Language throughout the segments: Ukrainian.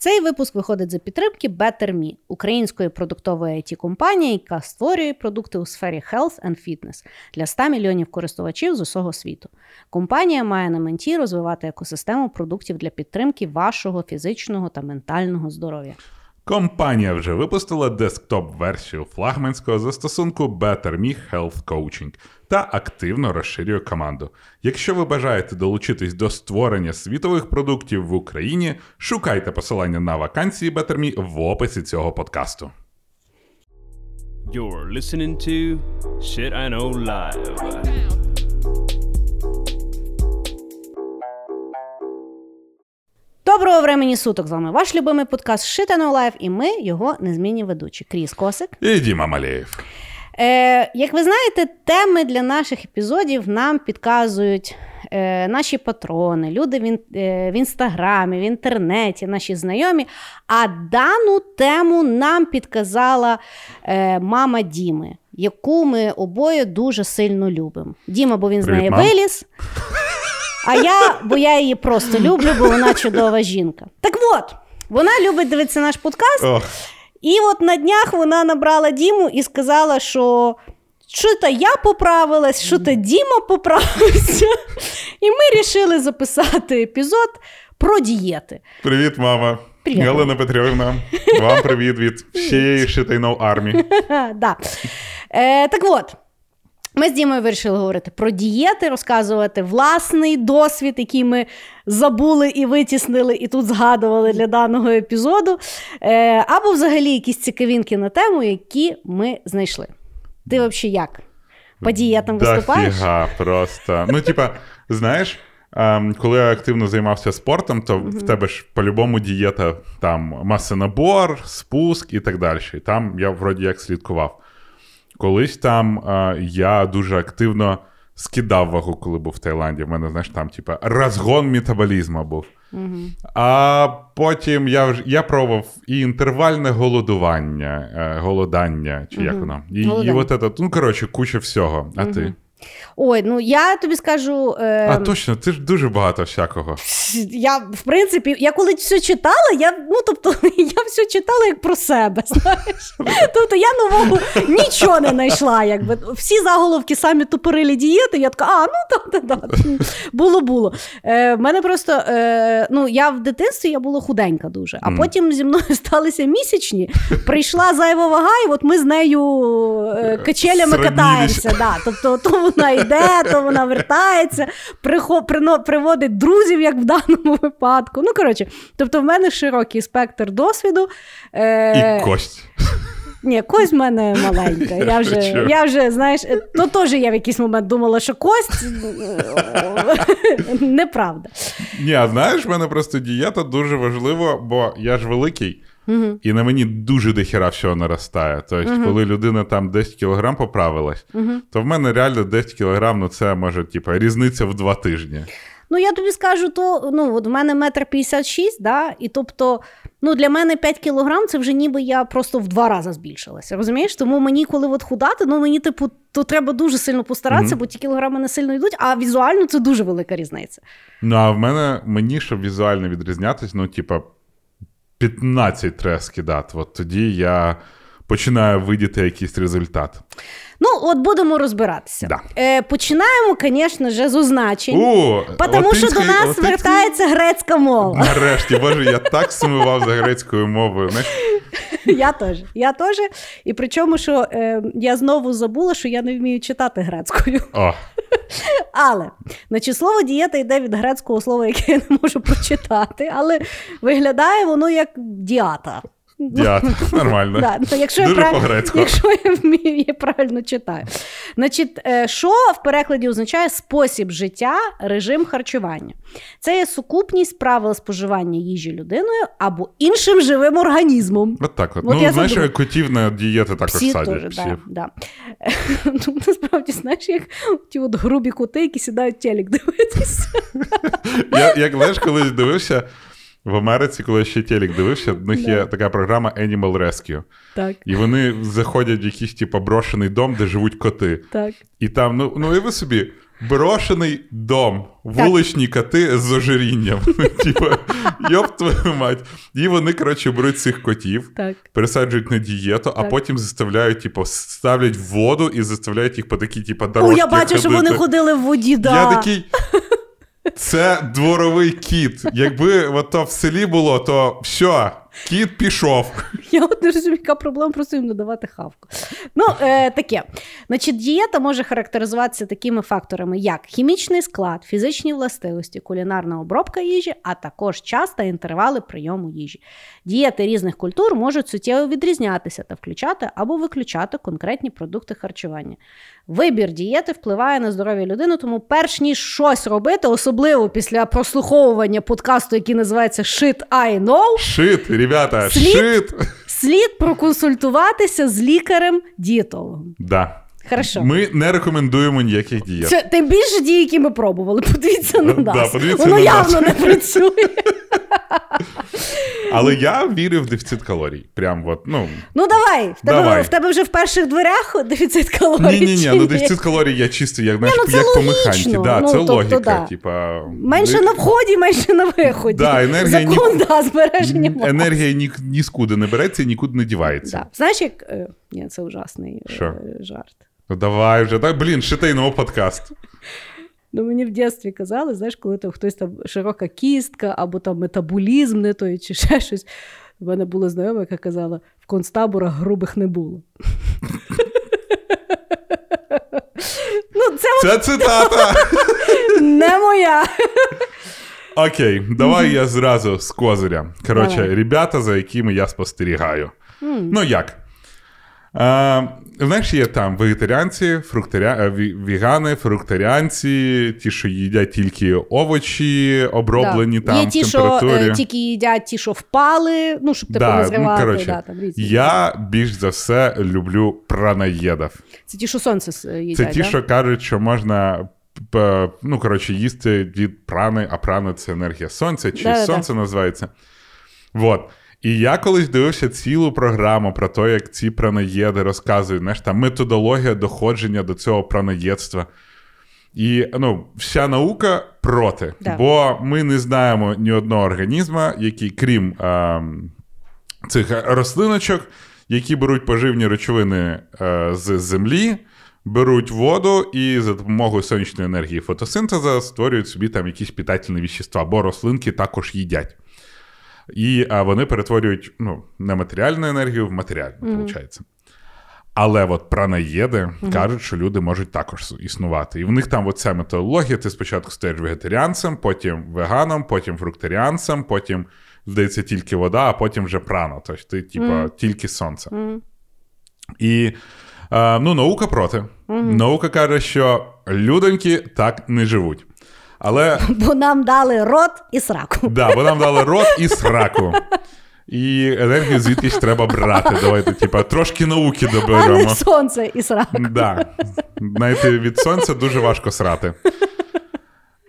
Цей випуск виходить за підтримки BetterMe, української продуктової it компанії, яка створює продукти у сфері health and fitness для 100 мільйонів користувачів з усього світу. Компанія має на менті розвивати екосистему продуктів для підтримки вашого фізичного та ментального здоров'я. Компанія вже випустила десктоп-версію флагманського застосунку BetterMe Health Coaching та активно розширює команду. Якщо ви бажаєте долучитись до створення світових продуктів в Україні, шукайте посилання на вакансії BetterMe в описі цього подкасту. You're listening to Shit I Know Live. Доброго времені суток з вами ваш любимий подкаст I Know і ми його незмінні ведучі. Кріс Косик. І Діма Малєєв. Е, Як ви знаєте, теми для наших епізодів нам підказують е, наші патрони, люди в, ін, е, в інстаграмі, в інтернеті, наші знайомі. А дану тему нам підказала е, мама Діми, яку ми обоє дуже сильно любимо. Діма, бо він Привіт, неї мам. виліз. А я, бо я її просто люблю, бо вона чудова жінка. Так от, вона любить дивитися наш подкаст. Ох, І от на днях вона набрала Діму і сказала, що що то я поправилась, що то Діма поправився. І ми вирішили записати епізод про дієти. привіт, мама. Привіт. Галина Петрівна. Вам привіт від всієї шитайно армії. Да. е, так от. Ми з Дімою вирішили говорити про дієти, розказувати власний досвід, який ми забули і витіснили, і тут згадували для даного епізоду. Е, або взагалі якісь цікавинки на тему, які ми знайшли. Ти взагалі як? По дієтам виступаєш? Дофіга просто. Ну, типа, знаєш, ем, коли я активно займався спортом, то в тебе ж по-любому дієта там масонабор, спуск і так далі. І там я вроді як слідкував. Колись там е, я дуже активно скидав вагу, коли був в Таїланді. В мене, знаєш, там, типа, розгон метаболізму був. А потім я вже я пробував і інтервальне голодування, е, голодання, чи як воно. І, і от это, ну, коротше, куча всього. А ти? Ой, ну я тобі скажу. Е, А точно, ти ж дуже багато всякого. Я, в принципі, я коли все читала, я, ну, тобто, я все читала як про себе. знаєш. Тобто я нового нічого не знайшла. Якби. Всі заголовки самі тупорилі дієти, я така, а, ну так, так, так. Було, було. Е, в мене просто, е, ну, я в дитинстві я була худенька дуже, а Мгм. потім зі мною сталися місячні, прийшла зайва вага, і от ми з нею е, качелями Сроднілись. катаємося. Да. Тобто, то вона йде, то вона вертається, прихо, прино, приводить друзів, як в даному випадку. Ну, коротше, тобто, в мене широкий спектр досвіду. Е, І кость. Ні, кость в мене маленька. Я вже, Чого? я вже знаєш, е, то теж я в якийсь момент думала, що кость е, неправда. Ні, а знаєш, в мене просто дієта дуже важлива, бо я ж великий. Угу. І на мені дуже дохіра всього наростає. Тобто, коли людина там 10 кілограм поправилась, то в мене реально 10 кілограм, ну це може, типа, різниця в два тижні. Ну, я тобі скажу, то ну, от в мене метр 56, да, і тобто, ну, для мене 5 кілограм це вже ніби я просто в два рази збільшилася. Розумієш? Тому мені, коли от худати, ну мені, типу, то треба дуже сильно постаратися, Мгм. бо ті кілограми не сильно йдуть, а візуально це дуже велика різниця. Ну, а в мене мені, щоб візуально відрізнятись, ну, типа, 15 треба скидати. От тоді я починаю видіти якийсь результат. Ну, от будемо розбиратися. Да. Е, починаємо, звісно ж, з означень. О, Тому що до нас латинський- вертається грецька мова. Нарешті, боже, я так сумував за грецькою мовою. Я теж. Я теж. І причому, що е, я знову забула, що я не вмію читати грецькою. О, Але значить, слово дієта йде від грецького слова, яке я не можу прочитати, але виглядає воно як діата. Діат, нормально. Да, ну, якщо, я прав... якщо я вмію, я правильно читаю. Значить, е, що в перекладі означає спосіб життя, режим харчування? Це є сукупність правил споживання їжі людиною або іншим живим організмом. От так от. От ну, я знаєш, задумала. котів на дієти також садять. теж, псів. да, да. Ну, насправді, знаєш, як ті от грубі коти, які сідають телек дивитися. Я, як знаєш, колись дивився в Америці, коли я ще телек дивився, в них є така програма Animal Rescue. Так, І вони заходять в якийсь типу, брошений дом, де живуть коти. так. І там, ну, ну і ви собі, Брошений дом, вуличні коти з ожирінням. Типа, йоп твою мать. І вони, коротше, беруть цих котів, Так. пересаджують на дієту, а потім заставляють, типу, ставлять в воду і заставляють їх по такій, типу, О, я бачу, що вони ходили в воді, да. Я такий. Це дворовий кіт. Якби от то в селі було, то все, кіт пішов. Я от не розумію, яка проблема просто їм надавати хавку. Ну, е, таке. Значить, дієта може характеризуватися такими факторами, як хімічний склад, фізичні властивості, кулінарна обробка їжі, а також час та інтервали прийому їжі. Дієти різних культур можуть суттєво відрізнятися та включати або виключати конкретні продукти харчування. Вибір дієти впливає на здоров'я людини, тому перш ніж щось робити, особливо після прослуховування подкасту, який називається Shit I Know, Шит, ребята, Слід? шит. слід проконсультуватися з лікарем-дієтологом. Да. Хорошо. Ми не рекомендуємо ніяких дієт. Це тим більше дії, які ми пробували. Подивіться на Да, подивіться Воно на явно нас. не працює. Але я вірю в дефіцит калорій. Прям от, ну. Ну давай, в тебе, Давай. в тебе вже в перших дверях дефіцит калорій. Ні, ні, ні, ну дефіцит калорій я чисто, як, знаєш, ну, як по механіці. Да, Ну, це тобто, логіка. да. Типа, Менше на вході, менше на виході. Да, енергія ні- да, збереження. енергія ні, ні скуди не береться і нікуди не дівається. Да. Знаєш, як. е, Ні, це ужасний е, Що? жарт. Ну давай вже, так, блін, шитейного подкаст. Ну, мені в дитинстві казали, знаєш, коли там хтось там широка кістка, або там метаболізм не той, чи ще щось. У мене була знайома, яка казала: в концтаборах грубих не було. ну, це Це цитата. не моя. Окей, давай я зразу з козиря. Коротше, ребята, за якими я спостерігаю. Ну як? Е, знаєш, є там вегетаріанці, фруктаря... е, вігани, фруктаріанці, ті, що їдять тільки овочі, оброблені Да. там Є в ті, що е, тільки їдять ті, що впали, ну, щоб Да, не ну, зривати. коротше, да, там, різні. я більш за все люблю пранаєдів. Це ті, що сонце с- Це ті, да? що кажуть, що можна ну, коротше, їсти від прани, а прана це енергія сонця, чи сонце називається. Вот. І я колись дивився цілу програму про те, як ці пранаєди розказують, знаєш, там методологія доходження до цього пранаєдства. І ну, вся наука проти. Да. Бо ми не знаємо ні одного організму, який, крім ем, цих рослиночок, які беруть поживні речовини е, з землі, беруть воду і за допомогою сонячної енергії фотосинтезу створюють собі там якісь питательні вещества, бо рослинки також їдять. І а, вони перетворюють ну, нематеріальну енергію в матеріальну, виходить. Але от пранаєди кажуть, що люди можуть також існувати. І в них там оця методологія: ти спочатку стаєш вегетаріанцем, потім веганом, потім фрукторіанцем, потім, здається, тільки вода, а потім вже прана. Тобто ти, типа, тільки сонце. І е, ну, наука проти. Наука каже, що людоньки так не живуть. Але Бо нам дали рот і сраку. да, бо нам дали рот і сраку. І енергію звідкись треба брати. Давайте, типа, трошки науки А не доберемо. сонце і сраку. Да. Знаєте, від сонця дуже важко срати.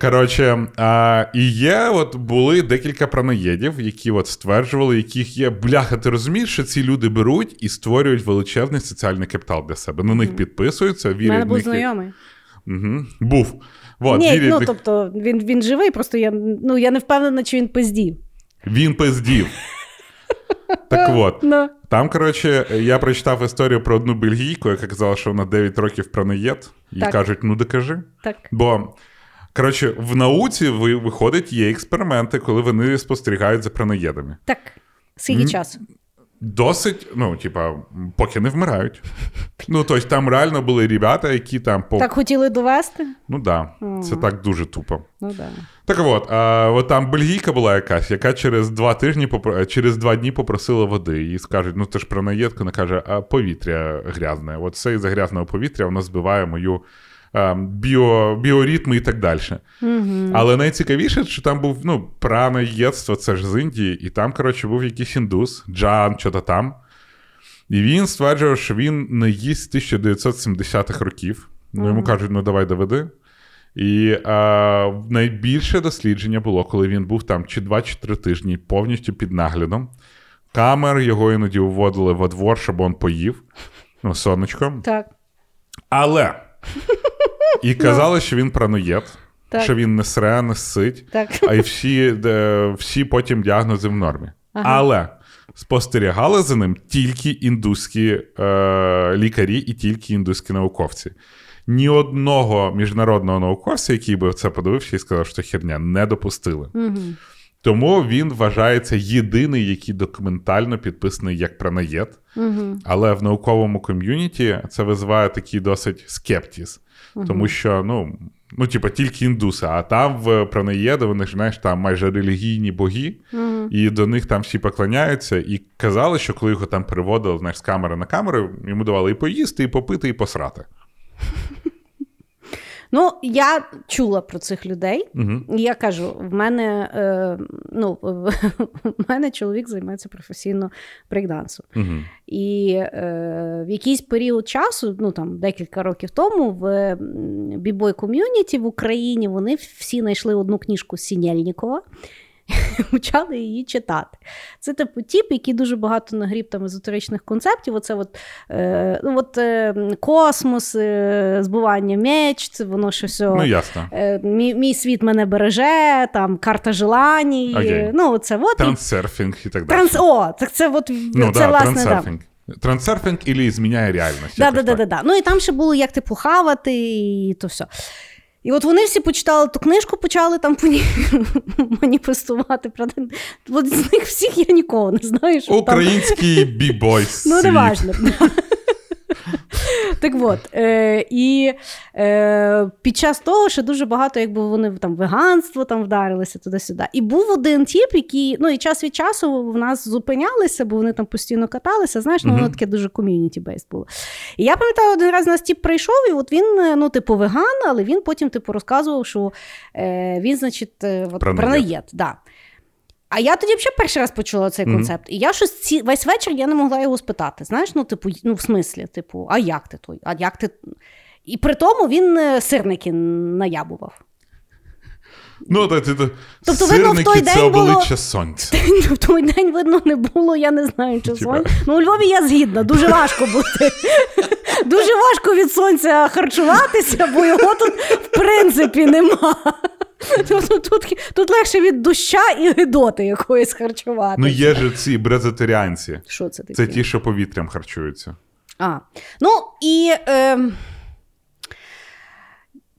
Коротше, а, і є, от були декілька праноєдів, які от стверджували, яких є. Бляха, ти розумієш, що ці люди беруть і створюють величезний соціальний капітал для себе. На них підписуються, У вірять мене був знайомий. Угу. Був. Вот, Ні, ну них. тобто він, він живий, просто я, ну, я не впевнена, чи він пиздів. Він пиздів. Так от. Ну. Там, коротше, я прочитав історію про одну бельгійку, яка казала, що вона 9 років праноєд. Їй Так. кажуть, ну докажи. Так. Бо, коротше, в науці ви- виходить, є експерименти, коли вони спостерігають за праноєдами. Так. Скільки часу? Досить, ну, типа, поки не вмирають. Ну, тобто там реально були ребята, які там по. Так хотіли довести? Ну да, це так дуже тупо. Ну да. Так от, а, от там бельгійка була якась, яка через два тижні попро- через два дні попросила води. І скажуть, ну ти ж пранаєдка, вона каже, а повітря грязне. От це із-за грязного повітря воно збиває мою біо, біоритми і так далі. Але найцікавіше, що там був ну, пранаєдство, це ж з Індії, і там, коротше, був якийсь індус, Джан, що-то там. І він стверджував, що він не їсть з 1970-х років. Ну, йому кажуть, ну давай доведи. І а, найбільше дослідження було, коли він був там чи два, чи три тижні повністю під наглядом. Камер його іноді вводили во двор, щоб він поїв. Ну, сонечко. Так. Але І казали, що він праноєд, Так. що він не сре, не сить, Так. а й всі, де, всі потім діагнози в нормі. Але спостерігали за ним тільки індуські е, лікарі і тільки індуські науковці. Ні одного міжнародного науковця, який би це подивився і сказав, що херня, не допустили. Тому він вважається єдиний, який документально підписаний як пранаєд. Але в науковому ком'юніті це визиває такий досить скептіз. Тому що, ну, ну, типа, тільки індуси, а там в пранаєди, вони ж знаєш, там майже релігійні боги, і до них там всі поклоняються. І казали, що коли його там переводили знаєш, з камери на камеру, йому давали і поїсти, і попити, і посрати. Ну, я чула про цих людей, Угу. і я кажу: в мене, е, ну, в мене чоловік займається професійно брейкдансом. Угу. І е, в якийсь період часу, ну там декілька років тому, в бібой ком'юніті в Україні вони всі знайшли одну книжку Сінєльнікова. Почали її читати. Це типу тіп, який дуже багато нагріб там езотеричних концептів. Оце от, е, ну, от, е, космос, е, збування меч, це воно що все. Ну, ясно. Е, мій, мій світ мене береже, там карта желаній. Окей. Ну, це от. Трансерфінг і так далі. Транс... О, так це от Ну, це да, власне. Да. трансерфінг. Трансерфінг і зміняє реальність. Да, да, да, да, да. Ну і там ще було як типу хавати, і то все. І от вони всі почитали ту книжку, почали там по ній маніфестувати. правда. От з них всіх я нікого не знаю. Що. Український бібой. Ну, не важно. Так от, е, і е, під час того, що дуже багато, якби вони там веганство там вдарилися туди-сюди. І був один тіп, який ну і час від часу в нас зупинялися, бо вони там постійно каталися. Знаєш, ну воно таке дуже community-based було. І я пам'ятаю, один раз нас тіп прийшов, і от він, е, ну, типу, веган, але він потім, типу, розказував, що е, він, значить, е, от, Пранаєд. пранаєд. Да. А я тоді взагалі перший раз почула цей Мгм. концепт. І я щось ці весь вечір я не могла його спитати. Знаєш, ну, типу, ну, в смислі, типу, а як ти той? А як ти? І при тому він е, сирники наябував. Ну, та, та, та, Тобто, видно, в той це день було- сонця. В той день, видно, не було, я не знаю, чи Типа. Ну, у Львові я згідна, дуже важко бути. Дуже важко від сонця харчуватися, бо його тут в принципі нема. Тобто тут, тут легше від доща і гидоти якоїсь харчувати. Ну, є ж ці брезетеріанці. Що це таке? Це ті, що повітрям харчуються. А. Ну і. Е,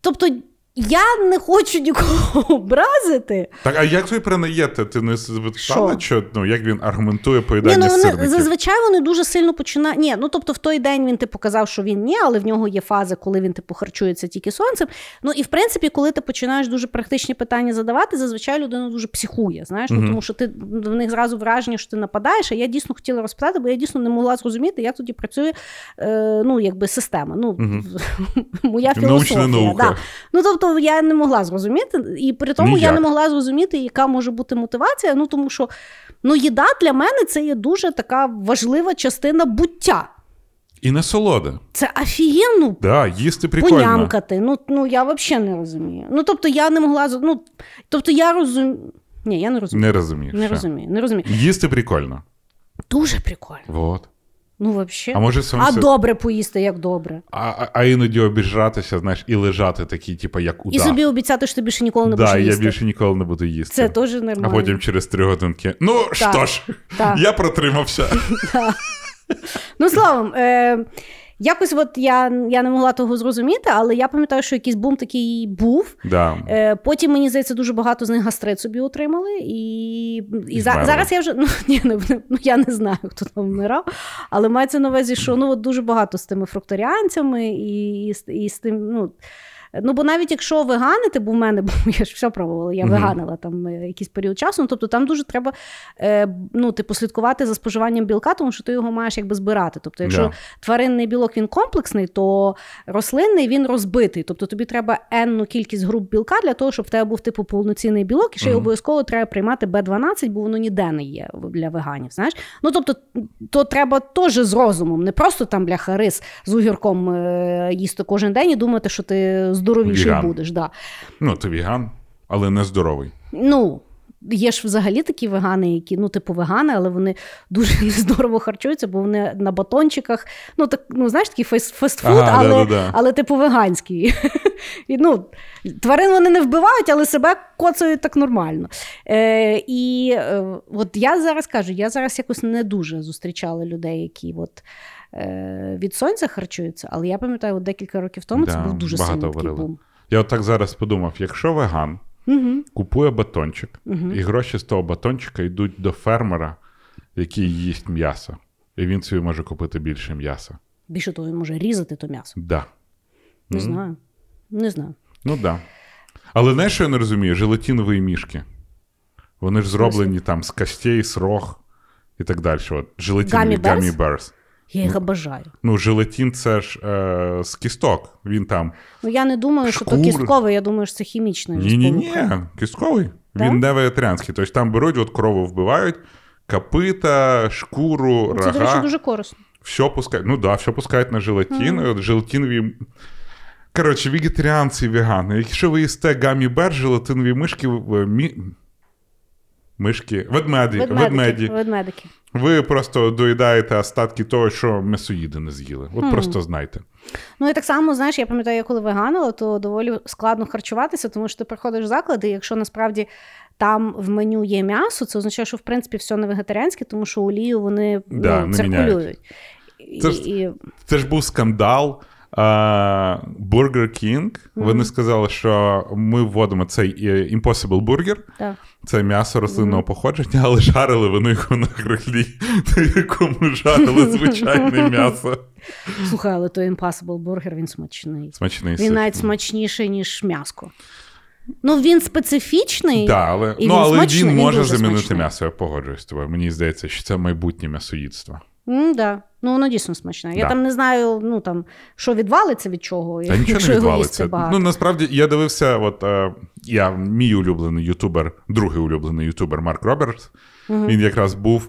тобто, я не хочу нікого образити. Так, а як ви принаєте? Ти не спитала, Що? що ну, як він аргументує Ні, поїдання ну вони сирників? зазвичай вони дуже сильно починають. Ні, ну тобто в той день він типу казав, що він ні, але в нього є фази, коли він типу харчується тільки сонцем. Ну і в принципі, коли ти починаєш дуже практичні питання задавати, зазвичай людина дуже психує. Знаєш, ну тому що ти в них зразу враження, що ти нападаєш. А я дійсно хотіла розпитати, бо я дійсно не могла зрозуміти, як тоді працює е, ну, якби система. Ну Мгм. моя філософія. наука. Да. Ну тобто я не могла зрозуміти, і при тому я не могла зрозуміти, яка може бути мотивація. Ну тому що ну, їда для мене це є дуже така важлива частина буття. І насолода. Це офігенно Да, їсти прикольно. понямкати. Ну, ну я взагалі не розумію. Ну тобто я не могла ну, тобто я розумію. Ні, я не розумію. Не розумієш. Не розумію, не розумію. Їсти прикольно. Дуже прикольно. Вот. Ну, вообще. А може сам а все... добре поїсти, як добре. А, а, а іноді обіжратися, знаєш, і лежати такі, типу, як І собі обіцяти, що ти більше ніколи не да, будеш я більше ніколи не буду їсти. Це теж нормально. А потім через три годинки. Ну Так. що ж, Так. я протримався. Ну, словом, е, якось от я, я не могла того зрозуміти, але я пам'ятаю, що якийсь бум такий був. Да. Е, потім, мені здається, дуже багато з них гастрит собі отримали. І, і за, зараз я вже ну, ні, не, ну, я не знаю, хто там вмирав, але мається на увазі, що ну, от дуже багато з тими фрукторіанцями і, і, і з тим. Ну, Ну, бо навіть якщо веганити, бо в мене, бо я ж все пробувала, я веганила там е, якийсь період часу. Ну, тобто там дуже треба е, ну, типу, слідкувати за споживанням білка, тому що ти його маєш якби збирати. Тобто, якщо Да. тваринний білок він комплексний, то рослинний він розбитий. Тобто тобі треба енну кількість груп білка для того, щоб в тебе був типу повноцінний білок, і ще й Мгм. обов'язково треба приймати Б12, бо воно ніде не є для веганів. Знаєш? Ну тобто, то треба теж з розумом, не просто там бляха рис з огірком е, їсти кожен день і думати, що ти здоровіший Веган. будеш. Да. Ну, ти веган, але не здоровий. Ну, Є ж взагалі такі вегани, які, ну, типу, вегани, але вони дуже нездорово харчуються, бо вони на батончиках. Ну, так, ну знаєш, такий фастфуд, ага, але, да, да, але, типу, веганський. І, ну, Тварин вони не вбивають, але себе коцають так нормально. Е, І е, от я зараз кажу, я зараз якось не дуже зустрічала людей, які от. Е, від сонця харчуються, але я пам'ятаю, от декілька років тому да, це був дуже сильний такий бум. Я от так зараз подумав: якщо веган угу. купує батончик, угу. і гроші з того батончика йдуть до фермера, який їсть м'ясо, і він собі може купити більше м'яса. Більше того, він може різати то м'ясо. Да. Не mm. знаю. Не знаю. Ну так. Да. Але знаєш, що я не розумію? Желатинові мішки. Вони ж зроблені там з костей, з рог і так далі. От, Желатинові берс. Я їх обожаю. Ну, желатин це ж е, з кісток. Він там. Ну я не думаю, шкур... що то кістковий, я думаю, що це хімічний. Ні, ні, ні, кістковий. Да? Він не вегетаріанський. Тобто там беруть, от корову вбивають, капита, шкуру, це, рога. Це, до речі, дуже корисно. Все пускають. Ну так, да, все пускають на желатин. Mm. От желатинові. Коротше, вегетаріанці і вегани. Якщо ви їсте гамі бер, желатинові мишки. Мі... Мишки, ведмеді, ведмедики, ведмеді. ведмедики. Ви просто доїдаєте остатки того, що м'ясоїди не з'їли. От mm. просто знайте. Ну і так само, знаєш, я пам'ятаю, я коли веганила, то доволі складно харчуватися, тому що ти приходиш в заклади, і якщо насправді там в меню є м'ясо, це означає, що в принципі все не вегетаріанське, тому що олію вони да, ну, циркулюють. Це ж, і... це ж був скандал. Burger King, вони сказали, що ми вводимо цей е, Impossible Burger, це м'ясо рослинного походження, але жарили вони його на грилі, на якому жарили звичайне м'ясо. Слухай, але той Impossible Burger, він смачний. Смачний. Він навіть смачніший, ніж м'яско. Ну, він специфічний. Да, але і ну, він але смачний, він може він замінити смачний. м'ясо, я погоджуюсь з тобою. Мені здається, що це майбутнє м'ясоїдство. Mm, да. Ну, воно дійсно смачне. Я там не знаю, ну там що відвалиться від чого. Та нічого не відвалиться. Ну насправді я дивився, от е, я мій улюблений ютубер, другий улюблений ютубер Марк Робертс. Угу. Він якраз був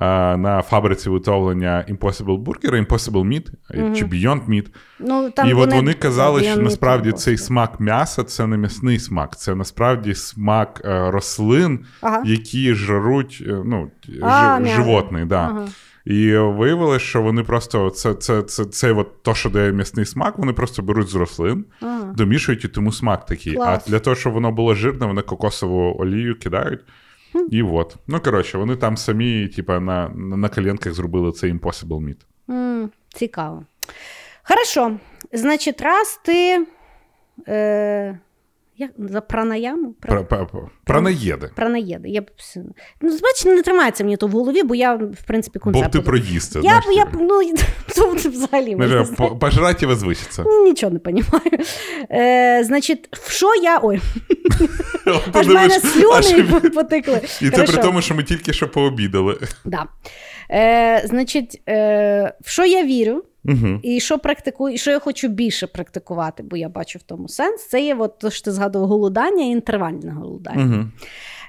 е, на фабриці виготовлення Impossible Burger, Impossible Meat угу. чи Beyond Meat. Ну, там І вони... от вони казали, що насправді цей смак м'яса це не м'ясний смак, це насправді смак е, рослин, ага. які жаруть е, ну, а, ж, животний. Да. Ага. І виявилось, що вони просто це це, це, це от то, що дає м'ясний смак, вони просто беруть з рослин, ага. домішують і тому смак такий. Клас. А для того, щоб воно було жирне, вони кокосову олію кидають. Хм. І от. Ну, коротше, вони там самі, типа, на на коленках зробили цей Impossible Meat. Mm, цікаво. Хорошо. Значить, раз ти. Е... Як за пранаяму? Пра... Пранаєди. Пранаєди. Я ну, бачиш, не тримається мені то в голові, бо я, в принципі, концепт. Бо ти проїсти. Я, я, ну, взагалі. Не, пожрать і возвиситься. Нічого не розумію. Е, Значить, в що я. Ой. Аж в мене слюни потекли. І це при тому, що ми тільки що пообідали. Да. Е, Значить, е, в що я вірю? Угу. І що практикую, і що я хочу більше практикувати, бо я бачу в тому сенс, це є от, то, що ти згадував голодання і інтервальне голодання. Угу.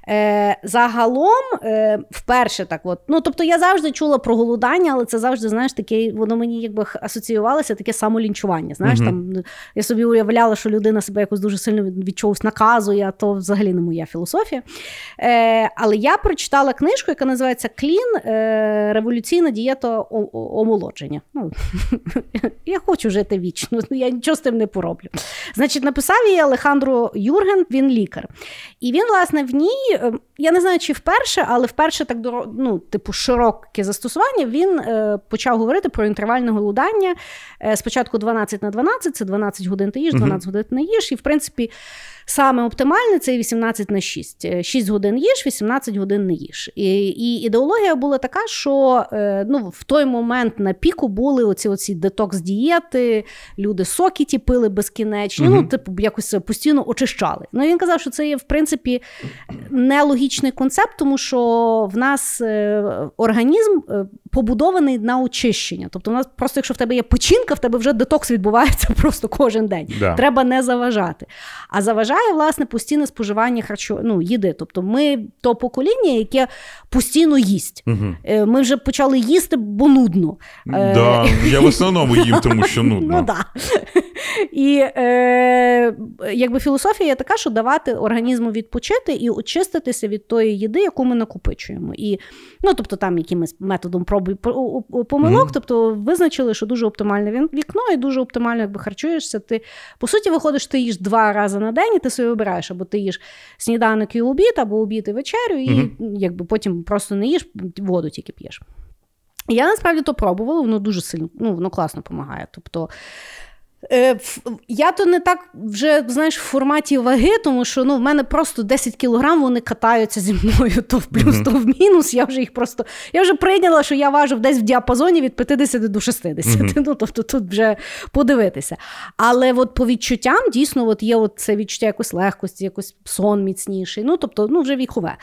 Е, Загалом, е, вперше так, от, ну тобто я завжди чула про голодання, але це завжди, знаєш, таке, воно мені якби асоціювалося таке самолінчування. Знаєш, mm-hmm. там я собі уявляла, що людина себе якось дуже сильно від чогось наказує, а то взагалі не моя філософія. Е, Але я прочитала книжку, яка називається Клін е, Революційна дієта омолодження. Ну, Я хочу жити вічно, я нічого з тим не пороблю. Значить, написав її Алехандро Юрген, він лікар. І він, власне, в ній. Ем, я не знаю, чи вперше, але вперше так ну, типу, широке застосування він е, почав говорити про інтервальне голодання. Е, спочатку 12 на 12, це 12 годин ти їж, 12 годин не їж. І в принципі. Саме оптимальне це 18 на 6. 6 годин їж, 18 годин не їж. І і ідеологія була така, що е, ну, в той момент на піку були оці оці детокс-дієти, люди соки ті пили безкінечні, угу. ну, типу, якось постійно очищали. Ну він казав, що це є в принципі нелогічний концепт, тому що в нас е, організм е, побудований на очищення. Тобто, у нас просто, якщо в тебе є печінка, в тебе вже детокс відбувається просто кожен день. Да. Треба не заважати. А заважає власне постійне споживання харчу, ну, їди. Тобто, ми то покоління, яке постійно їсть. Угу. Ми вже почали їсти, бо нудно. Да, Я в основному їм, тому що нудно. Ну, да. І е, якби філософія така, що давати організму відпочити і очиститися від тої їди, яку ми накопичуємо. І, ну, тобто там якимось методом проби помилок, mm-hmm. тобто визначили, що дуже оптимальне вікно і дуже оптимально якби харчуєшся. Ти по суті виходиш, ти їш два рази на день, і ти собі вибираєш, або ти їш сніданок і обід, або обід і вечерю, і mm-hmm. якби потім просто не їш, воду тільки п'єш. Я насправді то пробувала, воно дуже сильно, ну, воно класно допомагає. Тобто я то не так вже знаєш в форматі ваги, тому що ну, в мене просто 10 кілограм вони катаються зі мною то в плюс, mm-hmm. то в мінус. Я вже їх просто я вже прийняла, що я важу десь в діапазоні від 50 до 60. Mm-hmm. Ну, Тобто тут вже подивитися. Але от по відчуттям дійсно от є от це відчуття якоїсь легкості, якось сон міцніший. Ну, тобто, ну, вже вікове.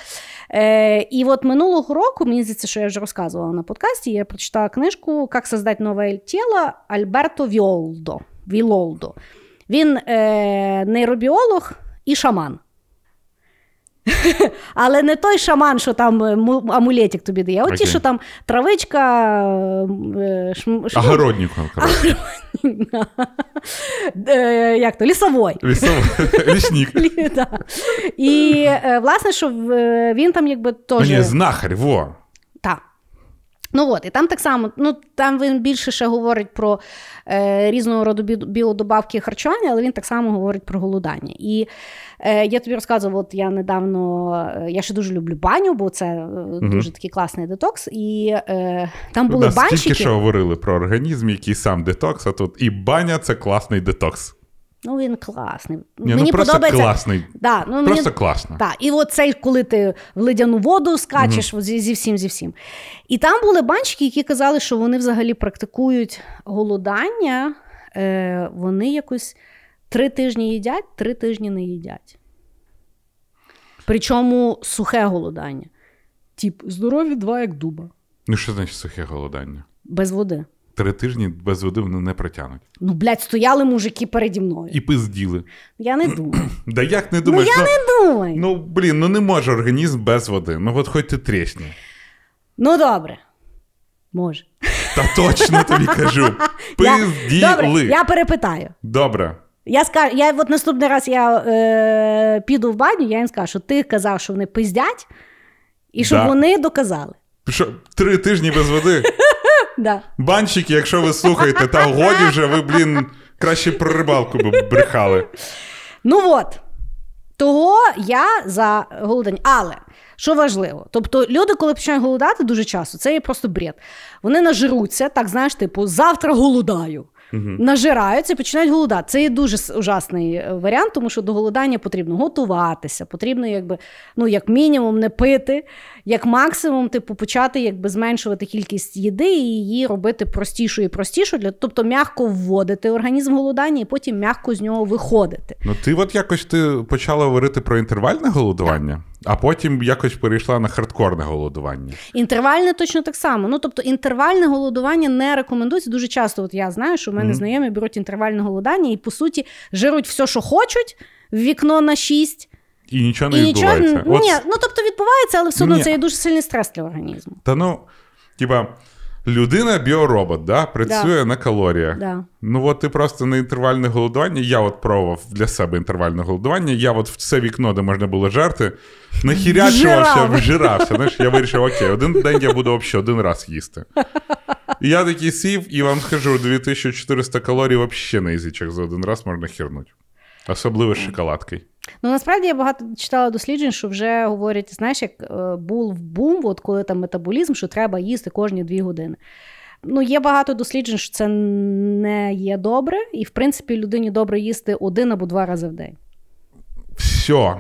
Е, І от минулого року, мені здається, що я вже розказувала на подкасті, я прочитала книжку «Як создати нове тіло Альберто Віолдо. Вілолдо. Він е, нейробіолог і шаман. Але не той шаман, що там е, амулетик тобі дає, а от ті, що там травичка. Е, шм... Огородник. Е, як то? Лісовой. Лісник. І, власне, що він там якби теж. Ні, знахар, во. Ну от, і там так само, ну там він більше ще говорить про е, різного роду біодобавки харчування, але він так само говорить про голодання. І е, я тобі розказував, от я недавно, е, я ще дуже люблю баню, бо це угу. дуже такий класний детокс. І е, там були банчики. Тільки що говорили про організм, який сам детокс, а тут і баня це класний детокс. Ну, він класний. Ні, ну, просто подобається. класний. Да, ну, Просто мені... класно. Да. І от цей, коли ти в ледяну воду скачеш mm зі, зі всім, зі всім. І там були банчики, які казали, що вони взагалі практикують голодання, е, вони якось три тижні їдять, три тижні не їдять. Причому сухе голодання. Тіп, здорові два, як дуба. Ну, що значить сухе голодання? Без води три тижні без води вони не протягнуть. Ну, блядь, стояли мужики переді мною. І пизділи. Я не думаю. Да як не думаєш? Ну, я ну, не думаю. Ну, блін, ну не може організм без води. Ну, от хоч ти трісні. Ну, добре. Може. Та точно тобі кажу. Пизділи. Добре, я перепитаю. Добре. Я скажу, я от наступний раз я е, піду в баню, я їм скажу, що ти казав, що вони пиздять, і щоб да. вони доказали. Що, Три тижні без води? Да. Банщики, якщо ви слухаєте, та годі вже ви, блін, краще про рибалку би брехали. Ну от. Того я за голодання. Але що важливо, тобто люди, коли починають голодати дуже часто, це є просто бред. Вони нажируться, так знаєш, типу, завтра голодаю. Угу. Нажираються і починають голодати. Це є дуже ужасний е, варіант, тому що до голодання потрібно готуватися, потрібно, якби, ну, як мінімум, не пити, як максимум, типу, почати якби зменшувати кількість їди і її робити простішою і простішою, для тобто м'яко вводити організм голодання і потім м'яко з нього виходити. Ну ти от якось ти почала говорити про інтервальне голодування. Так. А потім якось перейшла на хардкорне голодування. Інтервальне точно так само. Ну тобто, інтервальне голодування не рекомендується. Дуже часто, от я знаю, що в мене mm-hmm. знайомі беруть інтервальне голодання і, по суті, жируть все, що хочуть, в вікно на 6. І нічого не і відбувається. Нічого, От... Ні, ну тобто відбувається, але все одно це є дуже сильний стрес для організму. Та ну, типа. Людина біоробот, да, працює да. на калоріях. Да. Ну от ти просто на інтервальне голодування. Я от пробував для себе інтервальне голодування. Я от в це вікно, де можна було жерти, нахірячувався, вжирався. Знаєш, Я вирішив, окей, один день я буду взагалі один раз їсти. І я такий сів, і вам скажу, 2400 калорій взагалі на язичок за один раз можна хірнути. Особливо з шоколадкою. Ну насправді я багато читала досліджень, що вже говорять, знаєш, як е, був бум, от коли там метаболізм, що треба їсти кожні дві години. Ну, є багато досліджень, що це не є добре, і в принципі людині добре їсти один або два рази в день. Все,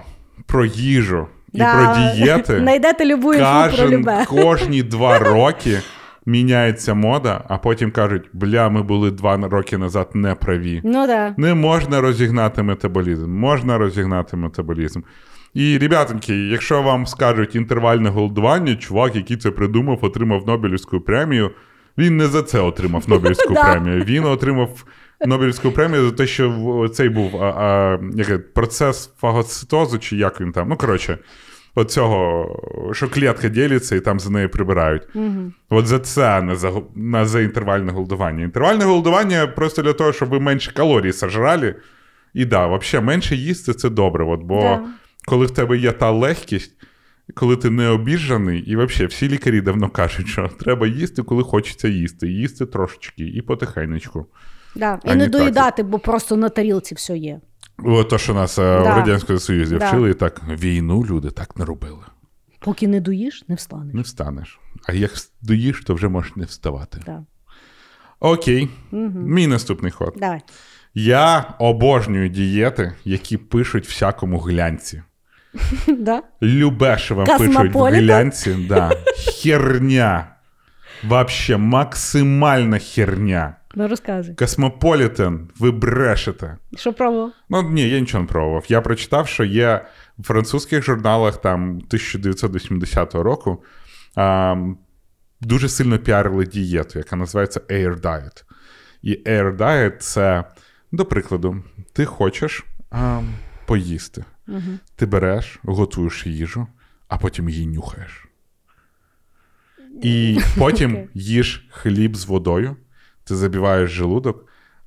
про їжу і да. про дієти. Найдете любу інфу про любе. Кожні два роки міняється мода, а потім кажуть, бля, ми були два роки назад неправі. Ну да. Не можна розігнати метаболізм, можна розігнати метаболізм. І, ребятоньки, якщо вам скажуть інтервальне голодування, чувак, який це придумав, отримав Нобелівську премію. Він не за це отримав Нобелівську премію. Він отримав Нобелівську премію за те, що цей був а, а, як, процес фагоцитозу, чи як він там. Ну, коротше, оцього, що клітка ділиться і там за нею прибирають. Угу. От за це не за, не за інтервальне голодування. Інтервальне голодування просто для того, щоб ви менше калорій сожрали. І да, взагалі, менше їсти це добре. От, бо Да. коли в тебе є та легкість, коли ти не обіжаний, і взагалі всі лікарі давно кажуть, що треба їсти, коли хочеться їсти. Їсти трошечки і потихенечку. Да. І не не так. доїдати, бо просто на тарілці все є. От то, що нас е, Да. в Радянському Союзі Да. вчили, і так війну люди так не робили. Поки не доїш, не встанеш. Не встанеш. А як доїш, то вже можеш не вставати. Да. Окей. Угу. Мій наступний ход. Давай. Я обожнюю дієти, які пишуть всякому глянці. Да? Любе, що вам пишуть в глянці, да. херня. Вообще максимальна херня. Ну розказуй. Космополітен, ви брешете. Що пробував? Ну ні, я нічого не пробував. Я прочитав, що є в французьких журналах там 1980 року а, дуже сильно піарили дієту, яка називається Air Diet. І Air Diet – це, до прикладу, ти хочеш а, поїсти. Угу. Ти береш, готуєш їжу, а потім її нюхаєш. І потім їш хліб з водою, ти забиваєш желудок,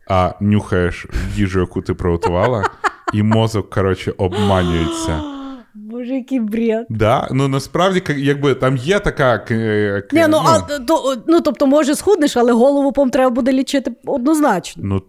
а нюхаєш їжу, яку ти приготувала, і мозок, коротше, обманюється. Боже, який бред. Да? Ну насправді, якби там є така. к- к- Ні, ну, а, то, ну, тобто, може, схуднеш, але голову пом треба буде лічити однозначно. Ну,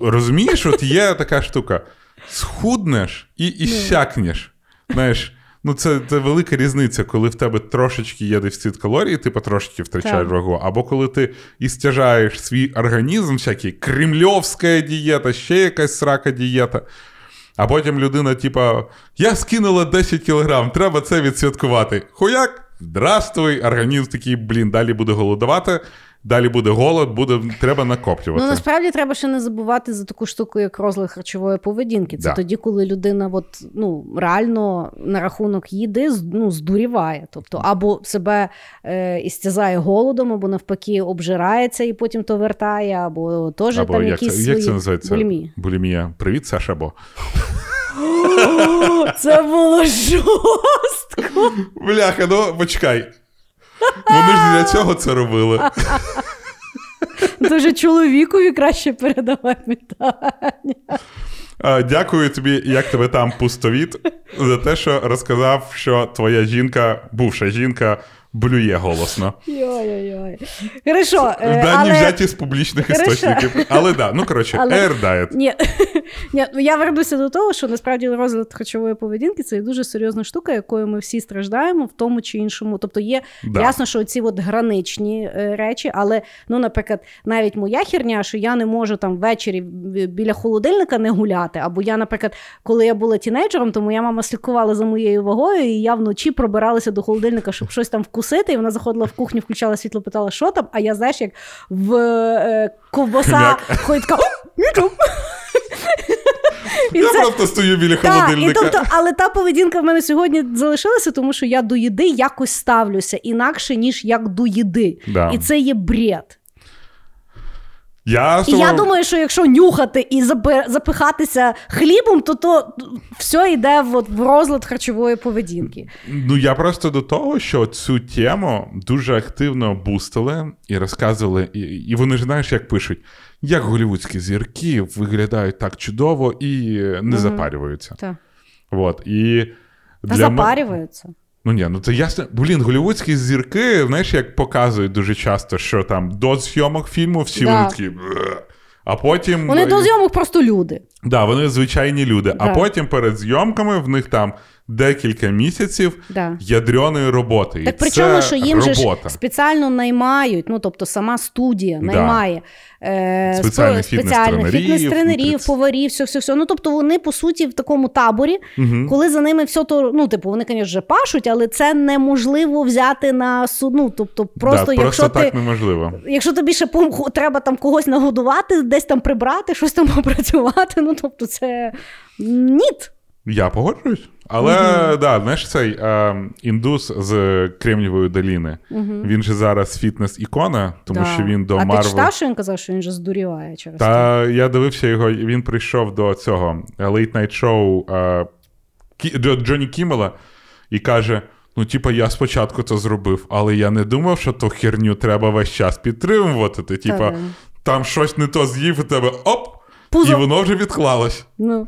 розумієш, от є така штука: схуднеш і іщакнеш. Знаєш, ну це, це велика різниця, коли в тебе трошечки є дефіцит калорій, ти потрошки втрачаєш Так. вагу, або коли ти істяжаєш свій організм, всякий кремльовська дієта, ще якась срака дієта. А потім людина, типа, я скинула 10 кілограм, треба це відсвяткувати. Хуяк, здравствуй, організм такий, блін, далі буде голодувати, далі буде голод, буде, треба накоплювати. Ну, насправді треба ще не забувати за таку штуку, як розлад харчової поведінки. Це Да. тоді, коли людина от, ну, реально на рахунок їди ну, здуріває. Тобто, або себе е, істязає голодом, або навпаки обжирається і потім то вертає, або теж Або там як, якісь це, свої як це називається? булімії. Булімія. Привіт, Саша, бо. Це було жорстко. Бляха, ну почекай. Вони ж не для цього це робили. Дуже чоловікові краще передавай вітання. Дякую тобі, як тебе там пустовіт, за те, що розказав, що твоя жінка, бувша жінка, блює голосно. Йой-йой-йой. Хорошо, е, Дані але... взяті з публічних Хорошо. істочників. Але да, ну коротше, Але- Air Diet. Ні, ні, ну я вернуся до того, що насправді розлад харчової поведінки це дуже серйозна штука, якою ми всі страждаємо в тому чи іншому. Тобто є Да. ясно, що ці от граничні е, речі, але ну, наприклад, навіть моя херня, що я не можу там ввечері біля холодильника не гуляти. Або я, наприклад, коли я була тінейджером, то моя мама слідкувала за моєю вагою, і я вночі пробиралася до холодильника, щоб щось там вкусити. І вона заходила в кухню, включала світло, питала, що там. А я знаєш, як в е, ковбаса ходить така. Нічого». І Я це- просто стою біля Так, і холодильника. тобто, але та поведінка в мене сьогодні залишилася, тому що я до їди якось ставлюся інакше, ніж як до їди. Да. І це є бред. Я, І я думаю, що якщо нюхати і запихатися хлібом, то то все йде в, в розлад харчової поведінки. Ну, я просто до того, що цю тему дуже активно бустили і розказували, і, і вони ж знаєш, як пишуть, як голівудські зірки виглядають так чудово і не запарюються. Так. Вот. І для запарюються. Ну ні, ну це ясно. Блін, голівудські зірки, знаєш, як показують дуже часто, що там до зйомок фільму всі Да. вони такі. А потім. Вони до зйомок просто люди. Да, вони звичайні люди. А потім перед зйомками в них там декілька місяців Да. ядреної роботи. І Так причому, це що їм же ж спеціально наймають, ну тобто сама студія Да. наймає е, Спеціальних спе- спеціальних фітнес-тренерів, поварів, все, все, все. Ну тобто вони по суті в такому таборі, Мгм. коли за ними все то, ну типу, вони, звісно, пашуть, але це неможливо взяти на суд. Ну, тобто, просто да, якщо просто ти. так неможливо. Якщо тобі ще треба там когось нагодувати, десь там прибрати, щось там попрацювати, ну тобто це ніт. Я погоджуюсь. Але да, знаєш, цей е, індус з Кремнієвої доліни, він же зараз фітнес-ікона, тому Да. що він до а ти Марвел. читав, що він казав, що він же здуріває через це? Та я дивився його, він прийшов до цього late night show е, Кі- до Джоні Кіммела, і каже: Ну, типа, я спочатку це зробив, але я не думав, що ту херню треба весь час підтримувати. Ти, типа, там щось не то з'їв у тебе оп, Пузо. і воно вже відклалось. Ну.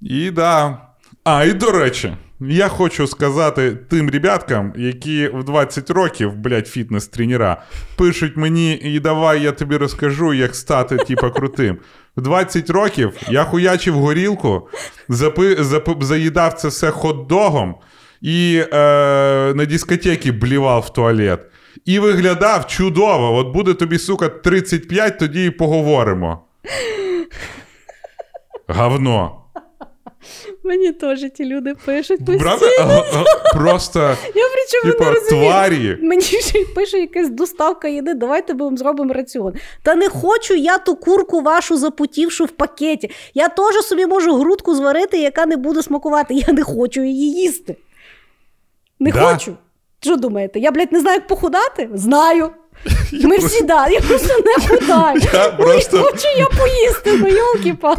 І да. А, і до речі, я хочу сказати тим ребяткам, які в 20 років, блядь, фітнес-тренера, пишуть мені, і давай я тобі розкажу, як стати, типа, крутим. В 20 років я хуячив горілку, запи, запи, заїдав це все хот-догом і е, на дискотеки блівав в туалет. І виглядав чудово. От буде тобі, сука, 35, тоді і поговоримо. Говно. Мені теж ті люди пишуть постійно. Просто, Я причому типа, не розумію. тварі. Мені ще й пише якась доставка їди, давайте ми вам зробимо раціон. Та не хочу я ту курку вашу запутівшу в пакеті. Я теж собі можу грудку зварити, яка не буде смакувати. Я не хочу її їсти. Не Да. хочу. Що думаєте? Я, блядь, не знаю, як похудати? Знаю. Ми всі да, я просто не худаю. Я просто- хочу я поїсти, ну йолки па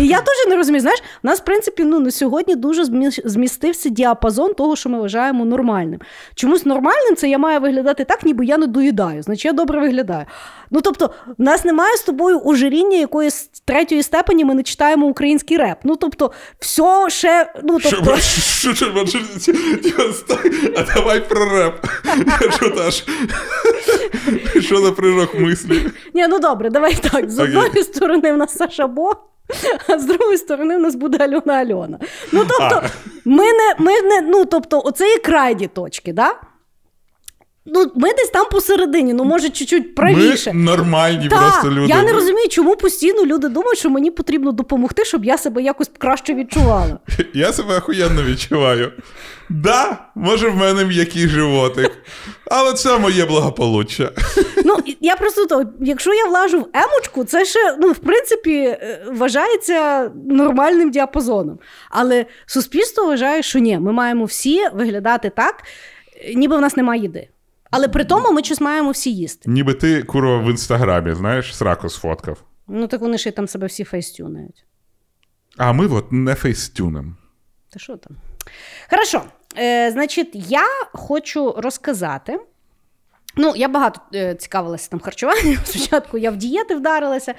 І я теж не розумію. Знаєш, у нас, в принципі, ну на сьогодні дуже змістився діапазон того, що ми вважаємо нормальним. Чомусь нормальним це я маю виглядати так, ніби я не доїдаю, значить я добре виглядаю. Ну тобто, в нас немає з тобою ожиріння якоїсь третьої степені, ми не читаємо український реп. Ну тобто, все ще, ну тобто. що, що, що, що, що, а давай про реп. Що Даш? Що за прыжок мислі? Ні, ну добре, давай так. З одної сторони в нас Саша Бо, а з другої сторони в нас буде Альона Альона. Ну тобто, ми не, ми не, ну тобто, оце є крайні точки, да? Ну, ми десь там посередині, ну може чуть-чуть правіше. Ми нормальні Так, просто люди. я не розумію, чому постійно люди думають, що мені потрібно допомогти, щоб я себе якось краще відчувала. Я себе охуєнно відчуваю. Да, може в мене м'який животик, але це моє благополуччя. Ну, я просто то, якщо я влажу в емочку, це ще, ну, в принципі, е, вважається нормальним діапазоном. Але суспільство вважає, що ні, ми маємо всі виглядати так, е, ніби в нас немає їди. Але при тому ми щось маємо всі їсти. Ніби ти, курва, в інстаграмі, знаєш, сраку сфоткав. Ну, так вони ще й там себе всі фейстюнають. А ми от не фейстюнем. Та що там? Хорошо. Е, значить, я хочу розказати. Ну, я багато е, цікавилася там харчуванням. Спочатку я в дієти вдарилася,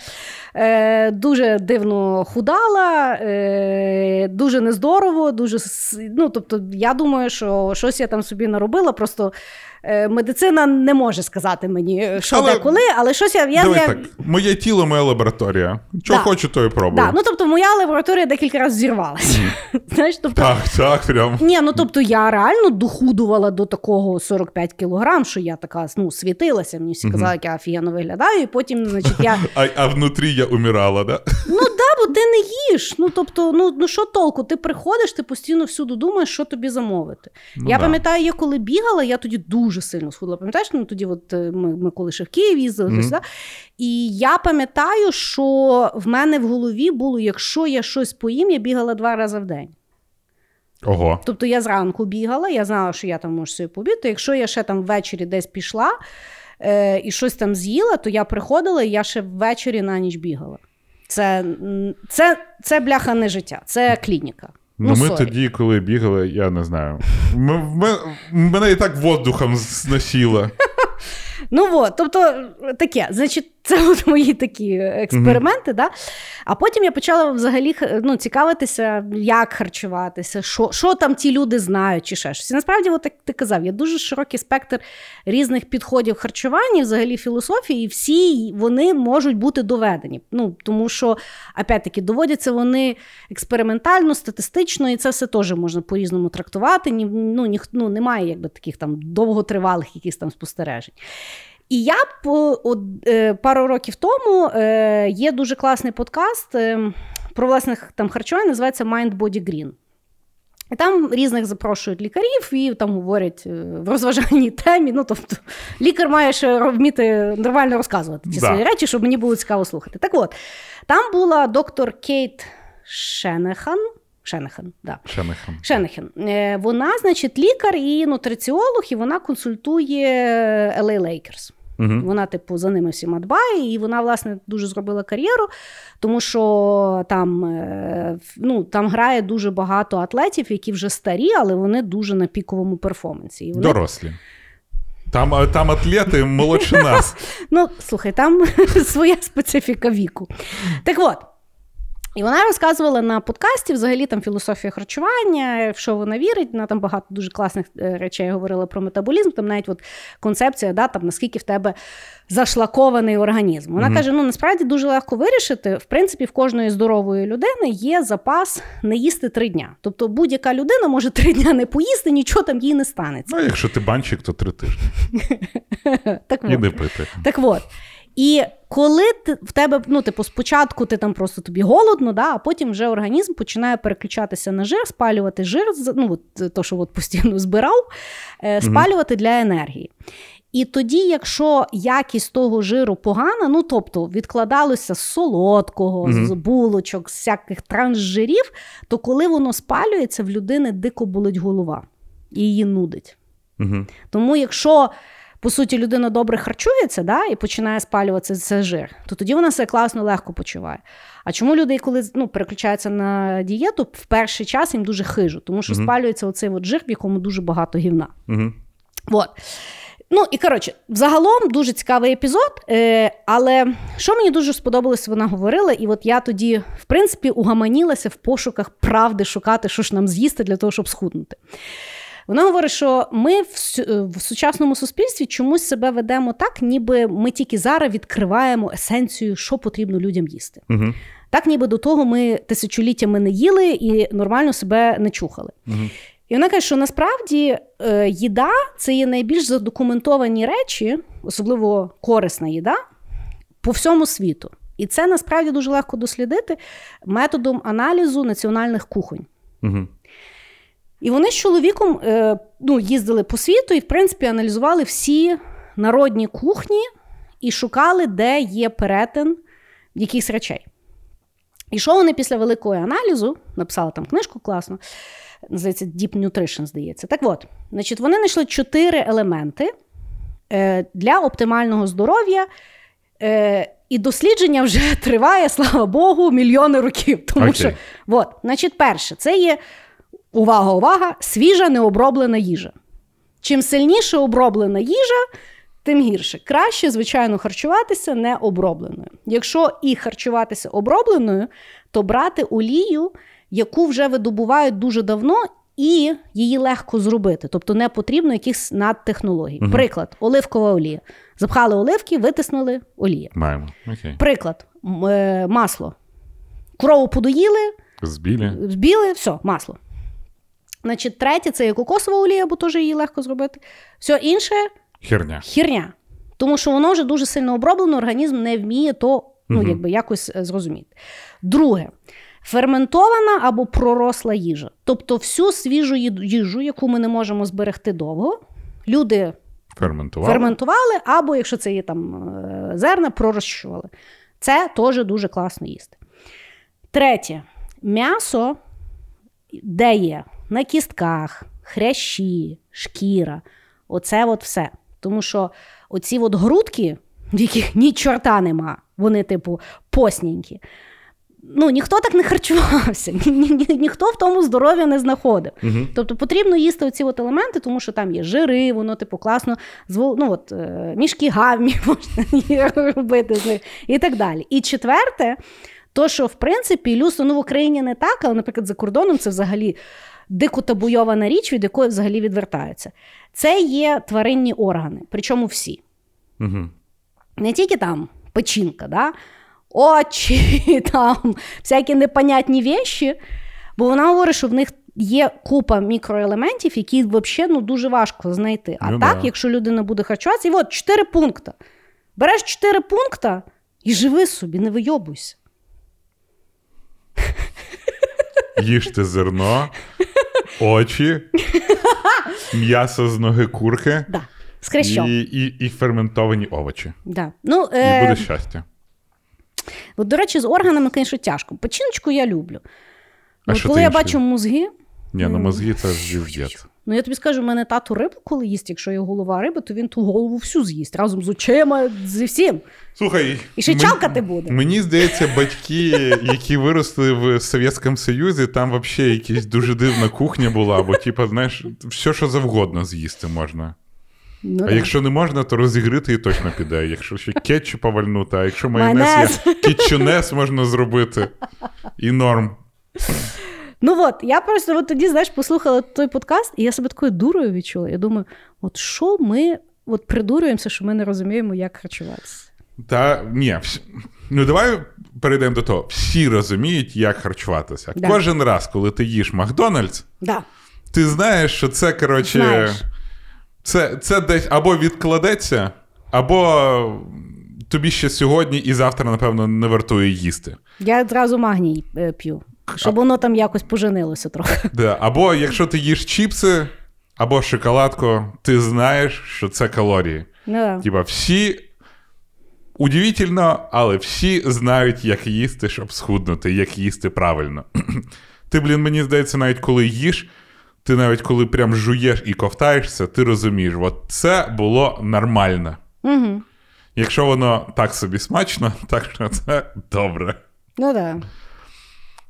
е, дуже дивно худала, е, дуже нездорово, дуже. Ну, тобто, я думаю, що щось я там собі наробила. Просто медицина не може сказати мені, е, що Але- де коли, але щось я. я, я так, моє тіло, моя лабораторія. Що Да. хочу, то і пробую. да, ну, тобто, моя лабораторія декілька разів зірвалася. Знаєш, тобто, Так, так, прям. ні, ну тобто я реально дохудувала до такого 45 кілограм, що я така ну, світилася. Мені всі казали, як я офігенно виглядаю, і потім, значить, я. А, а внутрі я умирала, да? Ну да, бо ти не їш. Ну тобто, ну, ну що толку? Ти приходиш, ти постійно всюди думаєш, що тобі замовити. Ну я да. пам'ятаю, я коли бігала, я тоді дуже сильно схудла. Пам'ятаєш, ну тоді, от е, ми, ми коли ще в Київ їздили, Мгм. mm і я пам'ятаю, що в мене в голові було, якщо я щось поїм, я бігала два рази в день. Ого. Тобто я зранку бігала, я знала, що я там можу собі побігти. Якщо я ще там ввечері десь пішла е, і щось там з'їла, то я приходила і я ще ввечері на ніч бігала. Це, це, це бляха не життя, це клініка. Ну, ми sorry. тоді, коли бігали, я не знаю. Ми, ми, мене і так воздухом зносило. Ну от, тобто таке, значить, це от мої такі експерименти. Да? А потім я почала взагалі ну, цікавитися, як харчуватися, що, що там ті люди знають, чи ще щось. І насправді, от як ти казав, є дуже широкий спектр різних підходів харчування, взагалі філософії, і всі вони можуть бути доведені. Ну, тому що, опять-таки, доводяться вони експериментально, статистично, і це все теж можна по-різному трактувати. Ні, ну, ніх, ну, немає якби таких там довготривалих якихось там спостережень. І я е, пару років тому е, є дуже класний подкаст е, про власне там харчування, називається Mind Body Green. І там різних запрошують лікарів і там говорять в розважальній темі. Ну, тобто, лікар має ще вміти нормально розказувати ці Да. свої речі, щоб мені було цікаво слухати. Так от, там була доктор Кейт Шенехан. Шенехан, да. Шенехан. Шенехен. Е, Вона, значить, лікар і нутриціолог, і вона консультує LA Lakers. Мгм. Вона, типу, за ними всіма дбає, і вона, власне, дуже зробила кар'єру, тому що там, е, ну, там грає дуже багато атлетів, які вже старі, але вони дуже на піковому перформансі. І вони Дорослі. Там, там атлети молодше нас. Ну, слухай, там своя специфіка віку. Так от. І вона розказувала на подкасті взагалі там філософія харчування, в що вона вірить. Вона там багато дуже класних е, речей говорила про метаболізм. Там навіть от концепція, да, там, наскільки в тебе зашлакований організм. Вона Мгм. каже: ну насправді дуже легко вирішити. В принципі, в кожної здорової людини є запас не їсти три дня. Тобто будь-яка людина може три дня не поїсти, нічого там їй не станеться. Ну, якщо ти банчик, то три тижні. Так от. І коли ти, в тебе, ну, типу, спочатку ти там просто тобі голодно, да, а потім вже організм починає переключатися на жир, спалювати жир, ну, от, то, що от постійно збирав, е, спалювати для енергії. І тоді, якщо якість того жиру погана, ну тобто відкладалося з солодкого, Мгм. з булочок, з всяких трансжирів, то коли воно спалюється, в людини дико болить голова і її нудить. Угу. Тому якщо, по суті, людина добре харчується да, і починає спалюватися цей жир, то тоді вона себе класно легко почуває. А чому люди, коли ну, переключаються на дієту, в перший час їм дуже хижу, тому що Мгм. спалюється оцей от жир, в якому дуже багато гівна. Угу. От. Ну і коротше, взагалом дуже цікавий епізод. Е, але що мені дуже сподобалось, вона говорила, і от я тоді, в принципі, угаманілася в пошуках правди шукати, що ж нам з'їсти для того, щоб схуднути. Вона говорить, що ми в, в сучасному суспільстві чомусь себе ведемо так, ніби ми тільки зараз відкриваємо есенцію, що потрібно людям їсти. Угу. Так, ніби до того ми тисячоліттями не їли і нормально себе не чухали. Угу. І вона каже, що насправді е, їда це є найбільш задокументовані речі, особливо корисна їда, по всьому світу. І це насправді дуже легко дослідити методом аналізу національних кухонь. Угу. І вони з чоловіком е, ну, їздили по світу і, в принципі, аналізували всі народні кухні і шукали, де є перетин якихось речей. І що вони після великого аналізу, написали там книжку класно, називається Deep Nutrition, здається. Так от, значить, вони знайшли чотири елементи е, для оптимального здоров'я. Е, і дослідження вже триває, слава Богу, мільйони років. Тому Окей. що, от, значить, перше, це є увага, увага, свіжа необроблена їжа. Чим сильніше оброблена їжа, тим гірше. Краще, звичайно, харчуватися необробленою. Якщо і харчуватися обробленою, то брати олію, яку вже видобувають дуже давно, і її легко зробити. Тобто не потрібно якихось надтехнологій. Мгм. Приклад, оливкова олія. Запхали оливки, витиснули олія. Маємо. Окей. Приклад, е, масло. Корову подоїли, Збілі. збіли, все, масло. Значить, третє це є кокосова олія, бо теж її легко зробити. Все інше Херня. хірня. Тому що воно вже дуже сильно оброблено, організм не вміє то ну, Мгм. якби якось е, зрозуміти. Друге, ферментована або проросла їжа. Тобто всю свіжу їжу, яку ми не можемо зберегти довго, люди Ферментували. ферментували, або якщо це є там е, зерна, пророщували. Це теж дуже класно їсти. Третє, м'ясо, де є на кістках, хрящі, шкіра. Оце от все. Тому що оці от грудки, в яких ні чорта нема, вони, типу, посненькі. Ну, ніхто так не харчувався, ні, ні, ні, ніхто в тому здоров'я не знаходив. Мгм. Тобто потрібно їсти оці от елементи, тому що там є жири, воно типу класно ну, от, е, мішки гавмі можна робити з них і так далі. І четверте, то, що в принципі людство ну, в Україні не так, але, наприклад, за кордоном це взагалі дико табуйована річ, від якої взагалі відвертаються. Це є тваринні органи, причому всі Мгм. не тільки там печінка, да? очі, там всякі непонятні вещі, бо вона говорить, що в них є купа мікроелементів, які взагалі ну, дуже важко знайти. А Ну так, якщо людина буде харчуватися, і от чотири пункти. Береш чотири пункти і живи собі, не вийобуйся. Їжте зерно, очі, м'ясо з ноги курки Да. З і, і, і ферментовані овочі. Да. Ну, І е, буде щастя. от, до речі, з органами, звісно, тяжко. Починочку я люблю. А От що коли я бачу мозги, Ні, ну мозги це ж. Ну я тобі скажу, в мене тато рибу, коли їсть, якщо є голова риби, то він ту голову всю з'їсть разом з очима, зі всім. Слухай, І ще чавкати буде. Мені здається, батьки, які виросли в Совєтському Союзі, там взагалі якась дуже дивна кухня була, бо, типа, знаєш, все, що завгодно з'їсти можна. Ну, А да. якщо не можна, то розігрити і точно піде. Якщо ще кетчупа вальнути, а якщо майонез Майонез. є, кітчунес можна зробити. І норм. Ну от, я просто от тоді, знаєш, послухала той подкаст, і я себе такою дурою відчула. Я думаю, от що ми от придурюємося, що ми не розуміємо, як харчуватися. Та ні, ну давай перейдемо до того. Всі розуміють, як харчуватися. Да. Кожен раз, коли ти їш Макдональдс, Да. ти знаєш, що це, коротше, Знаєш. це, це десь або відкладеться, або тобі ще сьогодні і завтра, напевно, не вартує їсти. Я одразу магній е, п'ю, щоб воно там якось поженилося трохи. Да. Або якщо ти їш чіпси, або шоколадку, ти знаєш, що це калорії. Ну, да. Типа всі. Удивительно, але всі знають, як їсти, щоб схуднути, як їсти правильно. ти, блін, мені здається, навіть коли їш, ти навіть коли прям жуєш і ковтаєшся, ти розумієш, от це було нормально. Угу. Якщо воно так собі смачно, так що це добре. Ну да.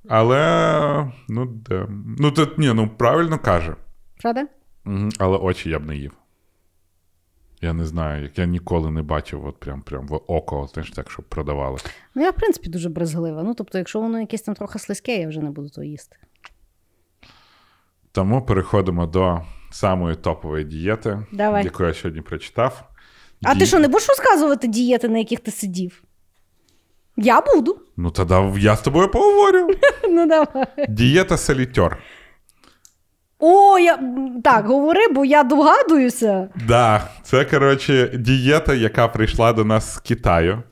Але ну де. Ну, тут ні, ну правильно каже. Правда? Угу. Але очі я б не їв. Я не знаю, як я ніколи не бачив, от прям, прям в око, знаєш, так, щоб продавали. Ну, я, в принципі, дуже брезглива. Ну, тобто, якщо воно якесь там трохи слизьке, я вже не буду то їсти. Тому переходимо до самої топової дієти, Давай. яку я сьогодні прочитав. А Ді- ти що, не будеш розказувати дієти, на яких ти сидів? Я буду. Ну, тоді я з тобою поговорю. Ну, давай. Дієта салітер. О, я... так, говори, бо я догадуюся. Да, це, коротше, дієта, яка прийшла до нас з Китаю.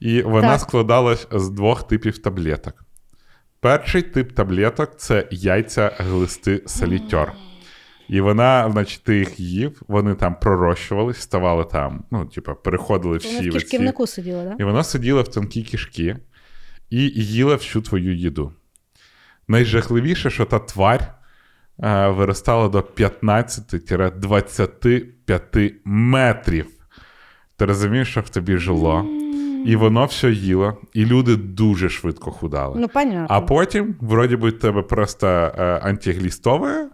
І вона Так. складалась з двох типів таблеток. Перший тип таблеток це яйця глисти салітер. І вона, значить, ти їх їв, вони там пророщувались, ставали там, ну, типу, переходили всі в оці- кишківнику сиділи, так? І вона сиділа в тонкі кішки і їла всю твою їду. Найжахливіше, що та тварь е, виростала до 15-25 метрів. Ти розумієш, що в тобі жило? І воно все їло, і люди дуже швидко худали. Ну, понятно. А потім, вроді би, тебе просто е, антиглістове,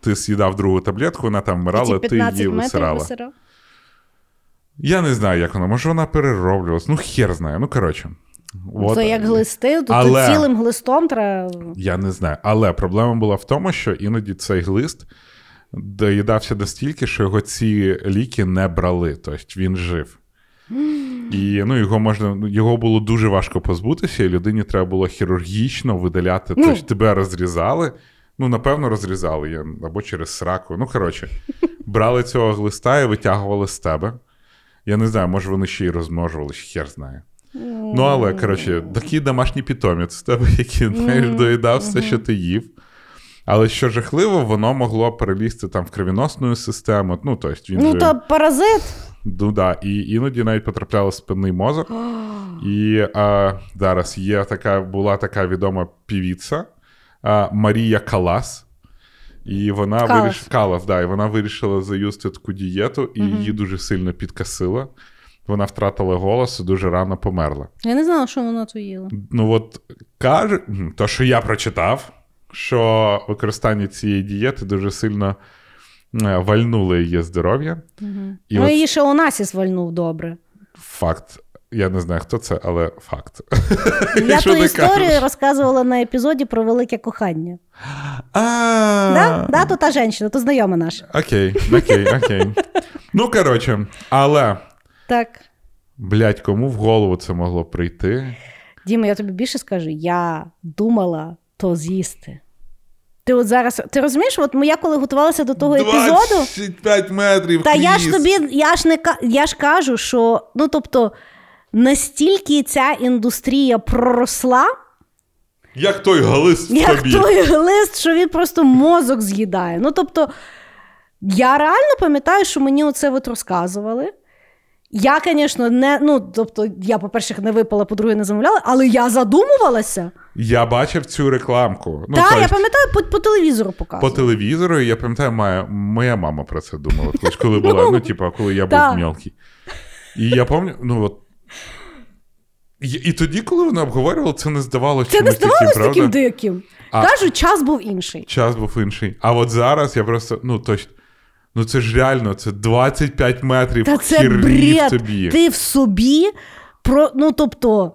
ти з'їдав другу таблетку, вона там вмирала, ти її висирала. Я не знаю, як вона. Може, вона перероблювалась. Ну, хер знає. Ну, коротше. От. То як глисти, то, Але- цілим глистом треба. Я не знаю. Але проблема була в тому, що іноді цей глист доїдався настільки, що його ці ліки не брали. Тобто він жив. І ну, його можна, його було дуже важко позбутися, і людині треба було хірургічно видаляти. Ну. Тобто тебе розрізали. Ну, напевно, розрізали я, або через сраку. Ну, коротше, брали цього глиста і витягували з тебе. Я не знаю, може вони ще й розмножувалися, хер знає. Ну, але, коротше, такий домашній питомець з тебе, який знаєш, доїдав все, що ти їв. Але що жахливо, воно могло перелізти там в кровіносну систему. Ну, тобто він Ну, же, то паразит. ну, да, і іноді навіть потрапляв в спинний мозок. І а, зараз є така, була така відома півіця а, Марія Калас. І вона Калас. вирішила Калас, да, і вона вирішила заюзти таку дієту, і її дуже сильно підкосила. Вона втратила голос і дуже рано померла. Я не знала, що вона то їла. Ну, от каже, то, що я прочитав, що використання цієї дієти дуже сильно вальнуло її здоров'я. І ну, от її ще Онасіс вальнув добре. факт. Я не знаю, хто це, але факт. Я ту історію кажеш? розказувала на епізоді про велике кохання. А, Да? Да, то та жінка, то знайома наша. Окей, окей, окей. Ну, коротше, але, Так. блядь, кому в голову це могло прийти? Діма, я тобі більше скажу, я думала то з'їсти. Ти от зараз, ти розумієш, от я коли готувалася до того епізоду, 25 метрів. та я ж тобі, я ж не я ж кажу, що ну тобто настільки ця індустрія проросла, Як той глист в як тобі. той глист, що він просто мозок з'їдає. Ну тобто, я реально пам'ятаю, що мені оце от розказували. Я, звісно, не. Ну, тобто, я, по-перше, не випала, по-друге, не замовляла, але я задумувалася. Я бачив цю рекламку. Ну, так, я пам'ятаю, по, по телевізору по телевізору, я пам'ятаю, моя, моя мама про це думала, коли була, ну, типу, коли я був мелкий. І я пам'ятаю, ну от. І, і тоді, коли вони обговорювали, це не здавалося Це не чимось здавалось таким, диким. А- Кажу, час був інший. Час був інший. А от зараз я просто, ну точно. Ну це ж реально, це 25 метрів Та це бред. тобі. Ти в собі, про, ну тобто,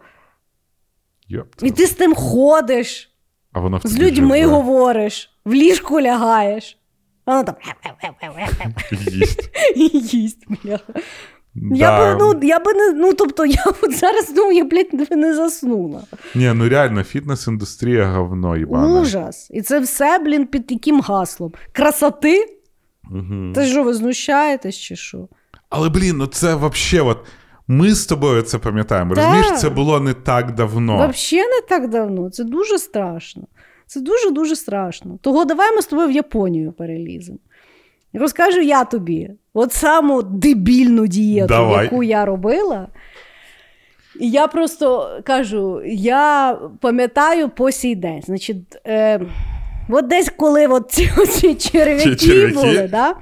Йоп, і ти з тим ходиш, а воно в з людьми живе. говориш, в ліжку лягаєш. Воно там Їсть. їсть, бляха. Да. Би, ну, я би не, ну, тобто, я от зараз думаю, я, блядь, не заснула. Ні, ну реально, фітнес-індустрія говно їбане. Ужас. І це все, блін, під яким гаслом? Красоти? Угу. Та що, ви знущаєтесь чи що? Але блін, ну це вообще от. Ми з тобою це пам'ятаємо. Так. Розумієш, це було не так давно. Взагалі не так давно. Це дуже страшно. Це дуже-дуже страшно. Того давай ми з тобою в Японію переліземо. Розкажу я тобі от саму дебільну дієту, Давай. яку я робила. І я просто кажу: я пам'ятаю по сій день. Значить, е, от десь коли от ці оці черв'яки, черв'яки? були, да?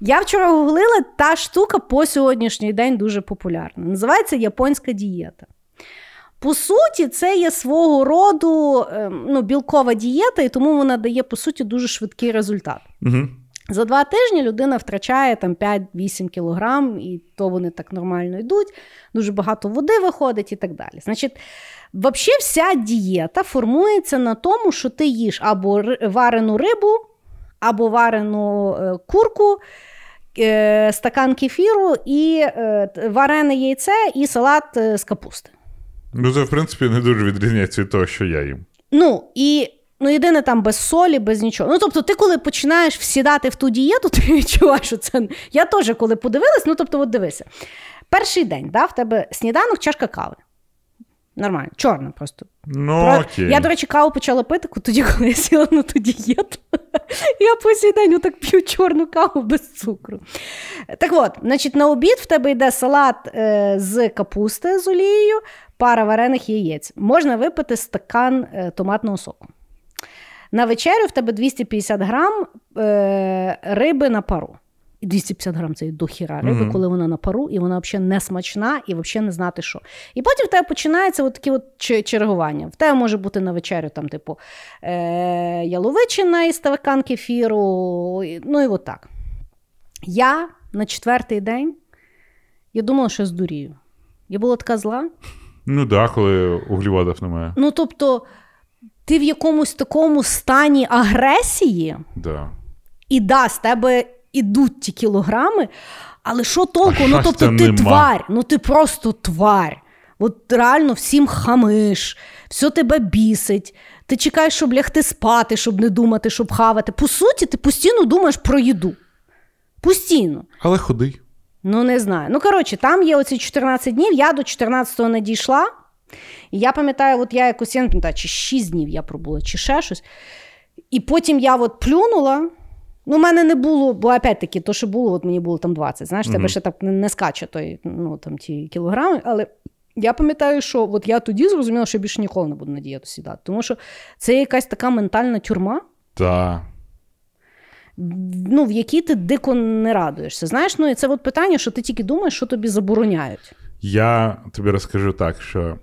я вчора гуглила, та штука по сьогоднішній день дуже популярна. Називається японська дієта. По суті, це є свого роду ем, ну, білкова дієта, і тому вона дає, по суті, дуже швидкий результат. Угу. За два тижні людина втрачає там 5-8 кілограм, і то вони так нормально йдуть, дуже багато води виходить і так далі. Значить, взагалі вся дієта формується на тому, що ти їш або варену рибу, або варену е, курку, е, стакан кефіру, і е, варене яйце, і салат з капусти. Ну, це, в принципі, не дуже відрізняється від того, що я їм. Ну, і ну, єдине там без солі, без нічого. Ну, тобто, ти, коли починаєш всідати в ту дієту, ти відчуваєш, що це. Я теж, коли подивилась, ну тобто, от дивися. Перший день, да, в тебе сніданок, чашка кави. Нормально, чорна просто. Ну, окей. Я, до речі, каву почала пити тоді, коли я сіла на ту дієту. Я по сей день отак п'ю чорну каву без цукру. Так от, значить, на обід в тебе йде салат е, з капусти з олією, пара варених яєць. Можна випити стакан е, томатного соку. На вечерю в тебе 250 грам е, риби на пару. І 250 грам це до хіра риби, Мгм. коли вона на пару, і вона взагалі не смачна, і взагалі не знати що. І потім в тебе починається от такі от чергування. В тебе може бути на вечерю, там, типу, е- яловичина і стакан кефіру. Ну і от так. Я на четвертий день я думала, що я здурію. Я була така зла. Ну да, коли углеводів немає. Ну, тобто, ти в якомусь такому стані агресії, Да. і да, з тебе ідуть ті кілограми, але що толку? А ну, тобто, ти нема. тварь, ну ти просто тварь. От реально всім хамиш, все тебе бісить. Ти чекаєш, щоб лягти спати, щоб не думати, щоб хавати. По суті, ти постійно думаєш про їду. Постійно. Але худий. Ну, не знаю. Ну, коротше, там є оці 14 днів, я до 14-го не дійшла. І я пам'ятаю, от я якось, я не пам'ятаю, чи 6 днів я пробула, чи ще щось. І потім я от плюнула. Ну, в мене не було, бо опять-таки, то, що було, от мені було там 20. Знаєш, тебе Мгм. ще так не, не скаче той, ну, там, ті кілограми. Але я пам'ятаю, що от я тоді зрозуміла, що я більше ніколи не буду на дієту сідати. Тому що це якась така ментальна тюрма, Так. ну, в якій ти дико не радуєшся. Знаєш, ну і це от питання, що ти тільки думаєш, що тобі забороняють. Я тобі розкажу так, що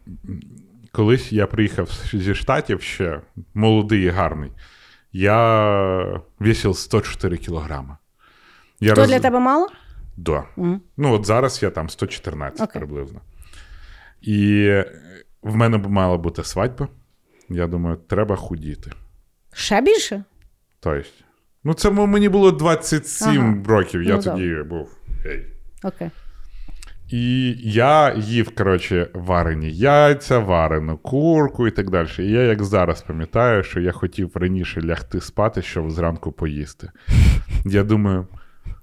колись я приїхав зі Штатів ще молодий і гарний. Я весив 104 кілограми. Я То роз- для тебе мало? Да. Мгм. Ну, от зараз я там 114 Окей. приблизно. І е, в мене б мала бути свадьба. Я думаю, треба худіти. Ще більше? Тобто, ну, це мені було 27 Ага. років, я Ну, тоді був. Ей. Окей. І я їв, коротше, варені яйця, варену курку і так далі. І я, як зараз пам'ятаю, що я хотів раніше лягти спати, щоб зранку поїсти. Я думаю,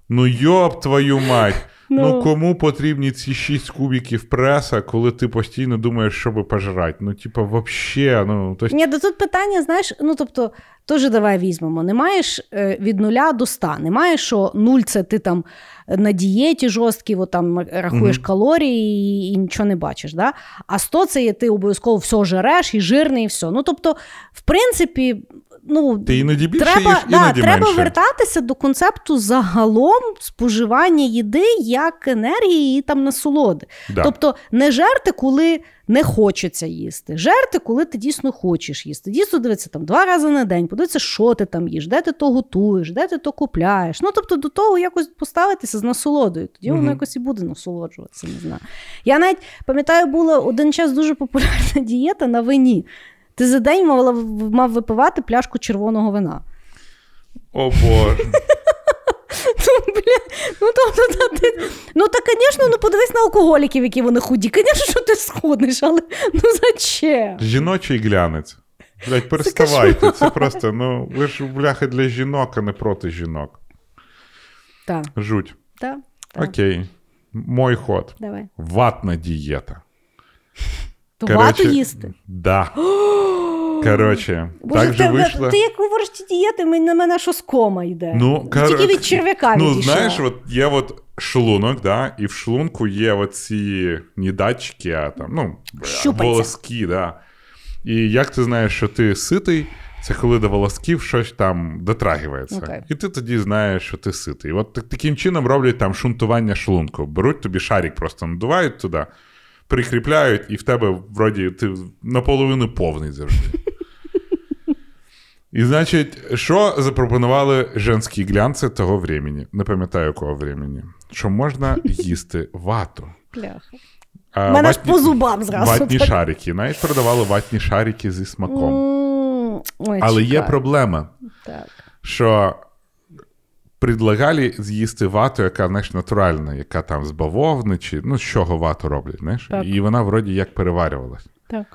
ну йоб твою мать, Ну, кому потрібні ці шість кубіків преса, коли ти постійно думаєш, що би пожрати? Ну, типа, вообще, ну то есть... Ні, да тут питання, знаєш, ну тобто, теж давай візьмемо. Не маєш е, від нуля до ста. Не маєш, що нуль це ти там на дієті жорсткій, от там рахуєш Мгм. калорії і, і нічого не бачиш. Да? А 100 це є ти обов'язково все жереш, і жирний, і все. Ну тобто, в принципі, ну. Ти іноді більше Треба, їш, да, іноді треба менше. вертатися до концепту загалом споживання їди як енергії і там насолоди. Да. Тобто не жерти, коли не хочеться їсти. Жерти, коли ти дійсно хочеш їсти. Дійсно дивитися там два рази на день, подивитися, що ти там їш, де ти то готуєш, де ти то купляєш. Ну тобто до того якось поставитися з насолодою. Тоді воно якось і буде насолоджуватися. Не знаю. Я навіть пам'ятаю, була один час дуже популярна дієта на вині. Ти за день мав, мав випивати пляшку червоного вина. О Боже. Ну, бля, ну, тобто, та, ти, ну так, звісно, ну подивись на алкоголіків, які вони худі. Звісно, що ти схуднеш, але ну зачем? Жіночий глянець. Блять, переставайте. Це просто, ну, ви ж бляха для жінок, а не проти жінок. Так, Жуть. так, так. Окей. Мой ход. Давай. Ватна дієта. То Короче, вату їсти. Да. Коротше, Боже, так же ти, вийшло. ти як говориш ті дієти, на мене що з кома йде. Ну, Тільки від черв'яка Ну, відійшла. знаєш, от є от шлунок, да, і в шлунку є оці не датчики, а там, ну, волоски, да. І як ти знаєш, що ти ситий, це коли до волосків щось там дотрагивається. Окей. І ти тоді знаєш, що ти ситий. От так- таким чином роблять там шунтування шлунку. Беруть тобі шарик, просто надувають туди, прикріпляють, і в тебе вроді ти наполовину повний завжди. І значить, що запропонували женські глянці того времени? Не пам'ятаю якого времени. Що можна їсти вату. Бляха. А, Мене ж по зубам зразу Ватні так. шарики. Навіть продавали ватні шарики зі смаком. Ой, Але є проблема, Так. що предлагали з'їсти вату, яка знаєш, натуральна, яка там з бавовни, чи ну, з чого вату роблять, знаєш? Так. І вона вроді як переварювалась. так.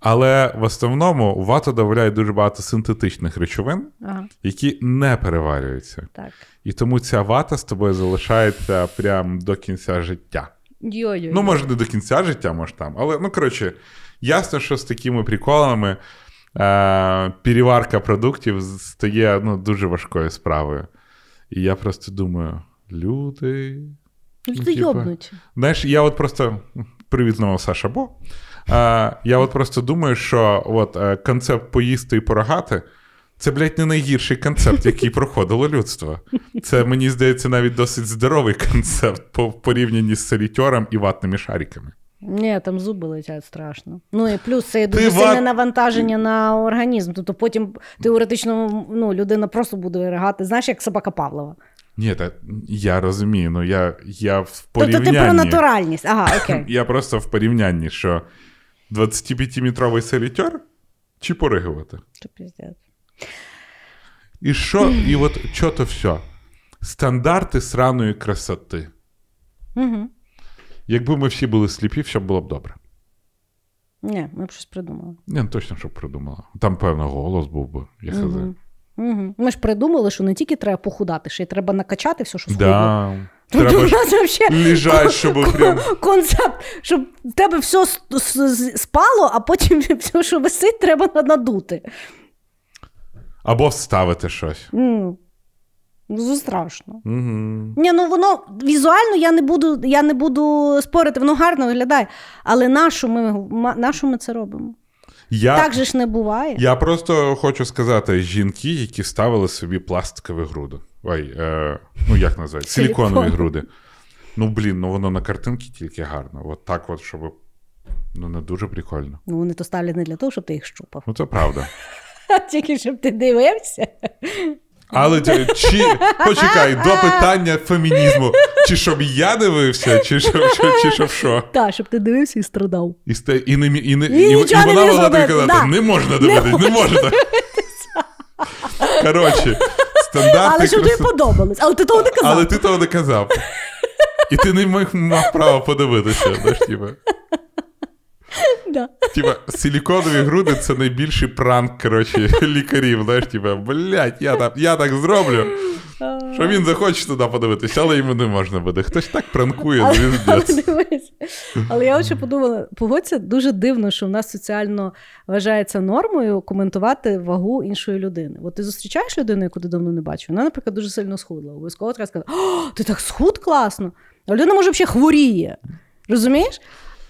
Але в основному у вату додають дуже багато синтетичних речовин, Ага, які не переварюються. так. І тому ця вата з тобою залишається прям до кінця життя. Йой-йой. Ну, може, не до кінця життя, може там. Але, ну, коротше, ясно, що з такими приколами е- переварка продуктів стає ну, дуже важкою справою. І я просто думаю, люди. Ну, ти типа, йобнуть. Знаєш, я от просто привіт знову Саша Бо. Е, я от просто думаю, що от, е, концепт поїсти і порогати. Це, блядь, не найгірший концепт, який проходило людство. Це, мені здається, навіть досить здоровий концепт по порівнянні з солітером і ватними шариками. Ні, там зуби летять страшно. Ну і плюс це дуже ва- сильне навантаження на організм. Тобто потім теоретично ну, людина просто буде ригати, знаєш, як собака Павлова. Ні, та я розумію, ну я, я в Тобто порівнянні. ти про натуральність. Ага, окей. Я просто в порівнянні, що 25-метровий солітер чи поригувати. Що піздець. І що, і от що то все? Стандарти сраної красоти. Угу. Якби ми всі були сліпі, все було б добре. Ні, ми б щось придумали. Ні, ну точно, щоб придумала. Там, певно, голос був би. Я. Угу. Угу. Ми ж придумали, що не тільки треба похудати, ще й треба накачати все, що. Да. Тобто Треба у нас вообще лежать, щоб прям. концепт, щоб в тебе все с- с- спало, а потім все, що висить, треба надути. Або вставити щось. М. Ну, страшно. Угу. Ні, ну воно візуально я не буду, я не буду спорити, воно гарно виглядає. Але нашу ми, нашу ми це робимо? Я... Так же ж не буває. Я просто хочу сказати: жінки, які ставили собі пластикові груди. Ой, е, ну як називають? Силіконові груди. Ну, блін, ну воно на картинці тільки гарно. От так, от, щоб. Ну, не дуже прикольно. Ну, вони то ставлять не для того, щоб ти їх щупав, Ну, це правда. тільки щоб ти дивився. Але чи почекай, до питання фемінізму. Чи щоб я дивився, чи щоб чи, чи щоб що? Так, щоб ти дивився і страдав. І, сте, і, не, і, не, І і, і, вона могла тобі казати, да. не можна дивитись, не, можна. Коротше, стандарти Але щоб тобі подобалось. Але ти того не казав. Але ти того не казав. І ти не мав, права подивитися. Знаєш, типа. Да. Типа, силіконові груди це найбільший пранк, коротше, лікарів. Знаєш, типа, блядь, я так, я так зроблю. Що він захоче туди подивитися, але йому не можна буде. Хтось так пранкує, Але, але дивись. Але я ще подумала, погодься, дуже дивно, що в нас соціально вважається нормою коментувати вагу іншої людини. От ти зустрічаєш людину, яку ти давно не бачив, вона, наприклад, дуже сильно схудла. Обов'язково треба сказати: О, ти так схуд класно. А людина може взагалі хворіє. Розумієш?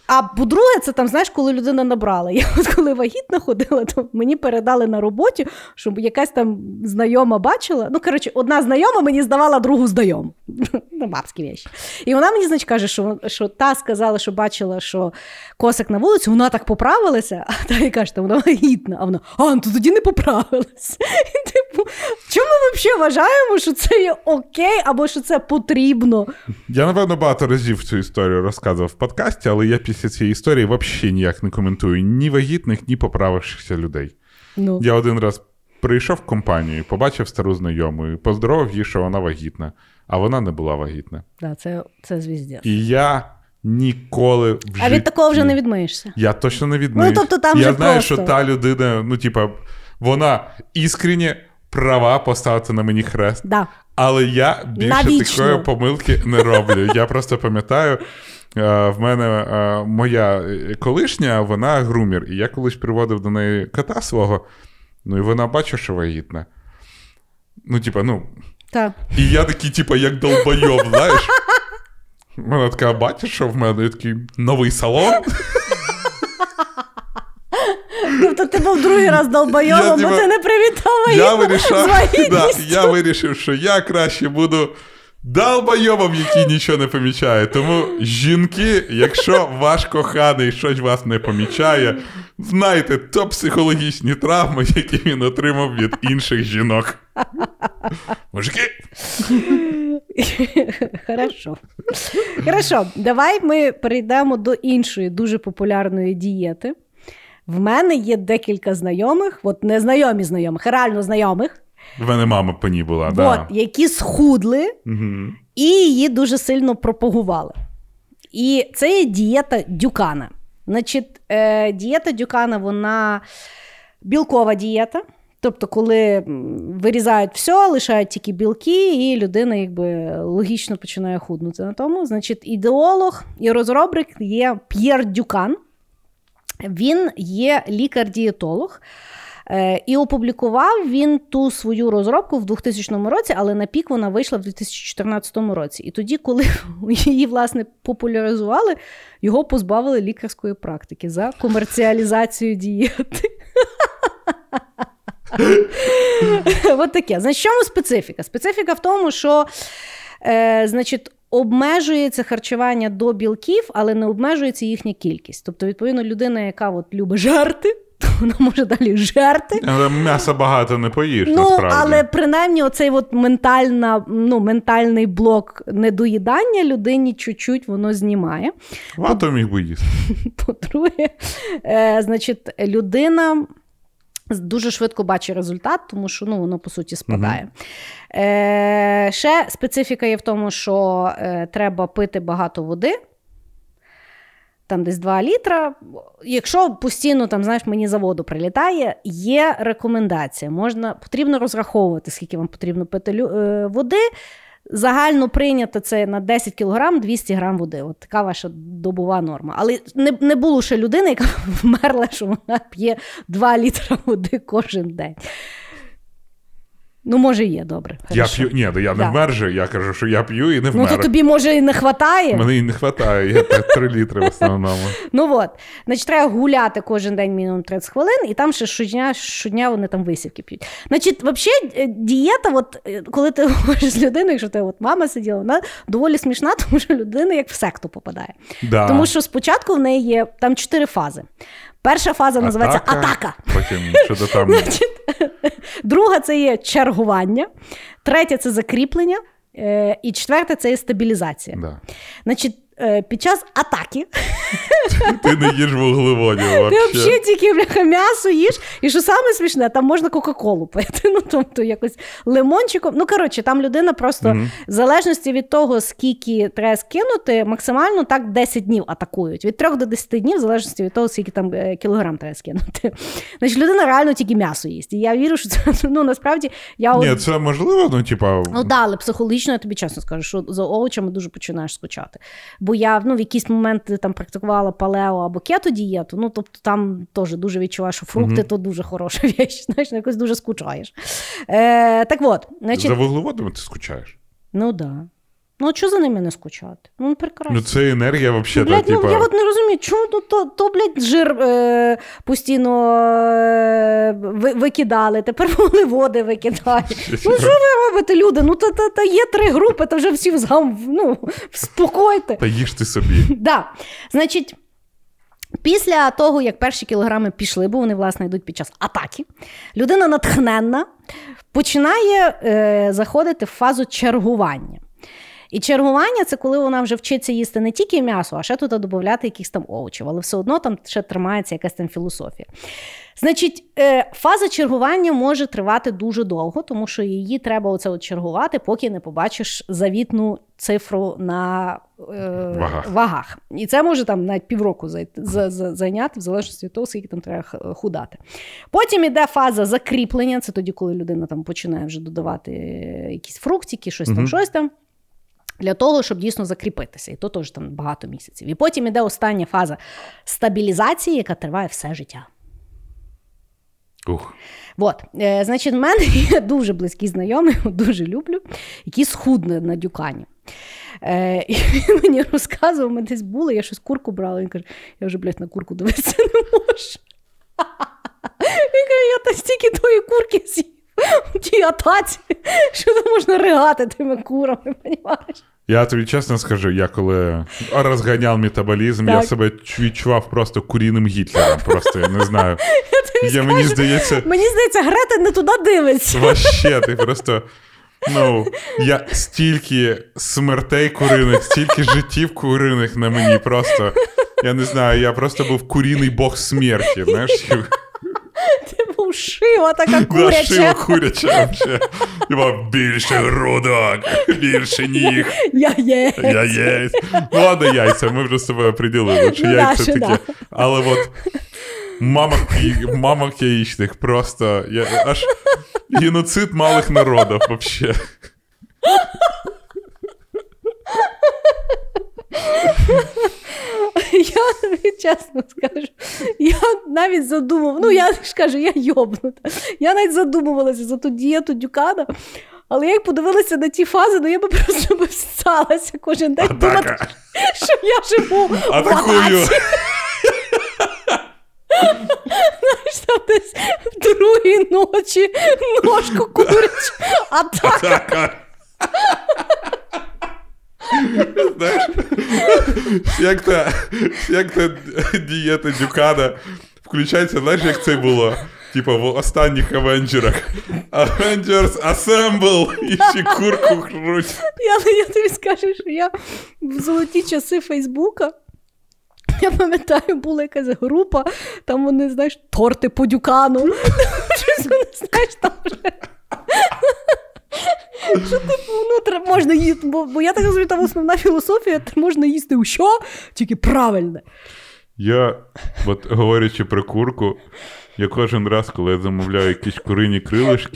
А по-друге, це там, знаєш, коли людина набрала. Я от коли вагітна ходила, то мені передали на роботі, щоб якась там знайома бачила. Ну, коротше, одна знайома мені здавала другу знайому. Ну, бабські вещі. І вона мені, значить, каже, що, що та сказала, що бачила, що косик на вулиці, вона так поправилася, а та і каже, вона вагітна. А вона, а, ну то тоді не поправилася. Типу, чому ми взагалі вважаємо, що це є окей, або що це потрібно? Я, напевно, багато разів цю історію розказував в подкасті, але я після цієї історії взагалі ніяк не коментую ні вагітних, ні поправившихся людей. Ну, Я один раз прийшов в компанію, побачив стару знайому, і поздоровав її, що вона вагітна, а вона не була вагітна. да, це, це звіздя. І я ніколи в А від такого вже не відмиєшся. Я точно не відмию. Ну, тобто там я знаю, просто. що та людина, ну, типа, вона іскренні права поставити на мені хрест. Да. Але я більше Навічно. такої помилки не роблю. Я просто пам'ятаю, в мене е, моя е, колишня, вона грумір, і я колись приводив до неї кота свого, ну і вона бачить, що вагітна. Ну, типа, ну. Так. І я такий, типа, як долбойоб, знаєш. Вона така, бачиш, що в мене Я такий новий салон. Тобто ти був другий раз Я, долбойовим, бо ти не привітав вагітністю. я вирішив, що я краще буду долбойобом, який нічого не помічає. Тому, жінки, якщо ваш коханий щось вас не помічає, знайте то психологічні травми, які він отримав від інших жінок. Мужики, Хорошо. Хорошо, давай ми перейдемо до іншої дуже популярної дієти. В мене є декілька знайомих, от не знайомі знайомих, реально знайомих, в мене мама по ній була, от, да. які схудли Угу. і її дуже сильно пропагували. І це є дієта Дюкана. Значить, е, дієта Дюкана, вона білкова дієта. Тобто, коли вирізають все, лишають тільки білки, і людина якби логічно починає худнути на тому. Значить, ідеолог і розробник є П'єр Дюкан. Він є лікар-дієтолог. Е, І опублікував він ту свою розробку в 2000 році, але на пік вона вийшла в 2014 році. І тоді, коли її власне популяризували, його позбавили лікарської практики за комерціалізацію дієти. От таке. Значить, чому специфіка? Специфіка в тому, що е, значить, обмежується харчування до білків, але не обмежується їхня кількість. Тобто, відповідно, людина, яка от любить жарти, вона може далі жарти. Але м'яса багато не поїш, Ну, насправді. але принаймні оцей от ментальна, ну, ментальний блок недоїдання людині чуть-чуть воно знімає. Вато міг би їсти. По-друге, е, значить, людина дуже швидко бачить результат, тому що ну, воно по суті спадає. Е, ще специфіка є в тому, що е, треба пити багато води. Там десь 2 літра. Якщо постійно там, знаєш, мені за воду прилітає, є рекомендація. Можна, потрібно розраховувати, скільки вам потрібно пити е, води. Загально прийнято це на 10 кг 200 грам води. От така ваша добова норма. Але не, не було ще людини, яка вмерла, що вона п'є 2 літра води кожен день. Ну, може, є, добре. Я п'ю. Ні, я не Да. вмер же, я кажу, що я п'ю і не Ну, то тобі, може, і не вистачає. Мені і не вистачає, я 3 літри в основному. Ну от, значить, треба гуляти кожен день мінімум 30 хвилин, і там ще щодня, щодня вони там висівки п'ють. Значить, взагалі, дієта, от, е, коли ти говориш з людиною, якщо ти от мама сиділа, вона доволі смішна, тому що людина як в секту попадає. Да. Тому що спочатку в неї є там чотири фази. Перша фаза називається атака. Потім щодо там. Друга це є чергування, третя це закріплення, е, і четверта це є стабілізація. Да. Значить, під час атаки Ти не їж вуглеводів. ти взагалі тільки бляха, м'ясо їш. І що саме смішне, там можна Кока-Колу пити. Ну, тобто якось лимончиком. Ну, коротше, там людина просто Мгм. в залежності від того, скільки треба скинути, максимально так 10 днів атакують. Від 3 до 10 днів, в залежності від того, скільки там е, кілограм треба скинути. Значить, людина реально тільки м'ясо їсть. І я вірю, що це ну насправді я от- це можливо, ну, типа. Ну да, але психологічно я тобі чесно скажу, що за овочами дуже починаєш скучати. Бо я ну, в якийсь момент там практикувала палео або кето дієту, ну тобто там теж дуже відчуваю, що фрукти Мгм. то дуже хороша віч, знаєш, ну, якось дуже скучаєш. Е, так от, значить, За вуглеводами ти скучаєш. ну да. Ну, а чого за ними не скучати? Ну, прекрасно. Ну, це енергія, взагалі, Блядь, типа. ну, я от не розумію, чому то, то, то блядь, жир е, постійно е, викидали, тепер води викидають. Ну, що ви робите, люди? Ну, та, та, та є три групи, та вже всі взгам, ну, спокойте. Та їж ти собі. Да. Значить, після того, як перші кілограми пішли, бо вони, власне, йдуть під час атаки, людина натхненна починає е, заходити в фазу чергування. І чергування це коли вона вже вчиться їсти не тільки м'ясо, а ще туди додати якихось там овочів, але все одно там ще тримається якась там філософія. Значить, е, фаза чергування може тривати дуже довго, тому що її треба оце от чергувати, поки не побачиш завітну цифру на е, Вагах. вагах. І це може там навіть півроку зай- за- за- зайняти, в залежності від того, скільки там треба худати. Потім іде фаза закріплення, це тоді, коли людина там починає вже додавати е, якісь фруктики, щось там, Мгм. щось там. Для того, щоб дійсно закріпитися, і то теж там багато місяців. І потім іде остання фаза стабілізації, яка триває все життя. Ух. От, е, значить, в мене є дуже близький знайомий, його дуже люблю, який схудне на дюкані. Е, і він мені розказував, ми десь були, я щось курку брала. Він каже, я вже, блядь, на курку дивитися не можу. Він каже, я та стільки тої курки з'їв в тій атаці, що там можна ригати тими курами, розумієш? Я тобі чесно скажу, я коли розганяв метаболізм, я себе відчував просто куріним Гітлером. Просто я не знаю. Я, мені скажу, здається, Мені здається, Грета не туди дивиться. Вообще, ти просто. Ну, я стільки смертей куриних, стільки життів куриних на мені. Просто. Я не знаю, я просто був куріний бог смерті. Знаєш, шива така куряча. шива куряча вообще. Типа, більше грудок, більше ніг. Я є. Я є. Ну, ладно, яйця, ми вже собою приділили, що Ну, яйця таке. Але от мамок, мамок яєчних просто я, аж геноцид малих народів вообще. Я тобі чесно скажу, я навіть задумав, ну я ж кажу, я йобнута. Я навіть задумувалася за ту дієту дюкана. Але я як подивилася на ті фази, ну я би просто би всалася кожен день думати, що я живу в Атакую. атаці. Знаєш, там десь в другій ночі ножку курячу, атака. Атака. Знаєш, як та, як та дієта Дюкана включається, знаєш, як це було? Типа в останніх Авенджерах. Avengers Assemble! І ще курку хруть. Я, я тобі скажу, що я в золоті часи Фейсбука. Я пам'ятаю, була якась група, там вони, знаєш, торти по дюкану. Щось вони, знаєш, там вже. Що типу, ну, можна їсти, бо, бо я так розумію, там основна філософія, можна їсти у що, тільки правильне. Я, от говорячи про курку, я кожен раз, коли я замовляю якісь курині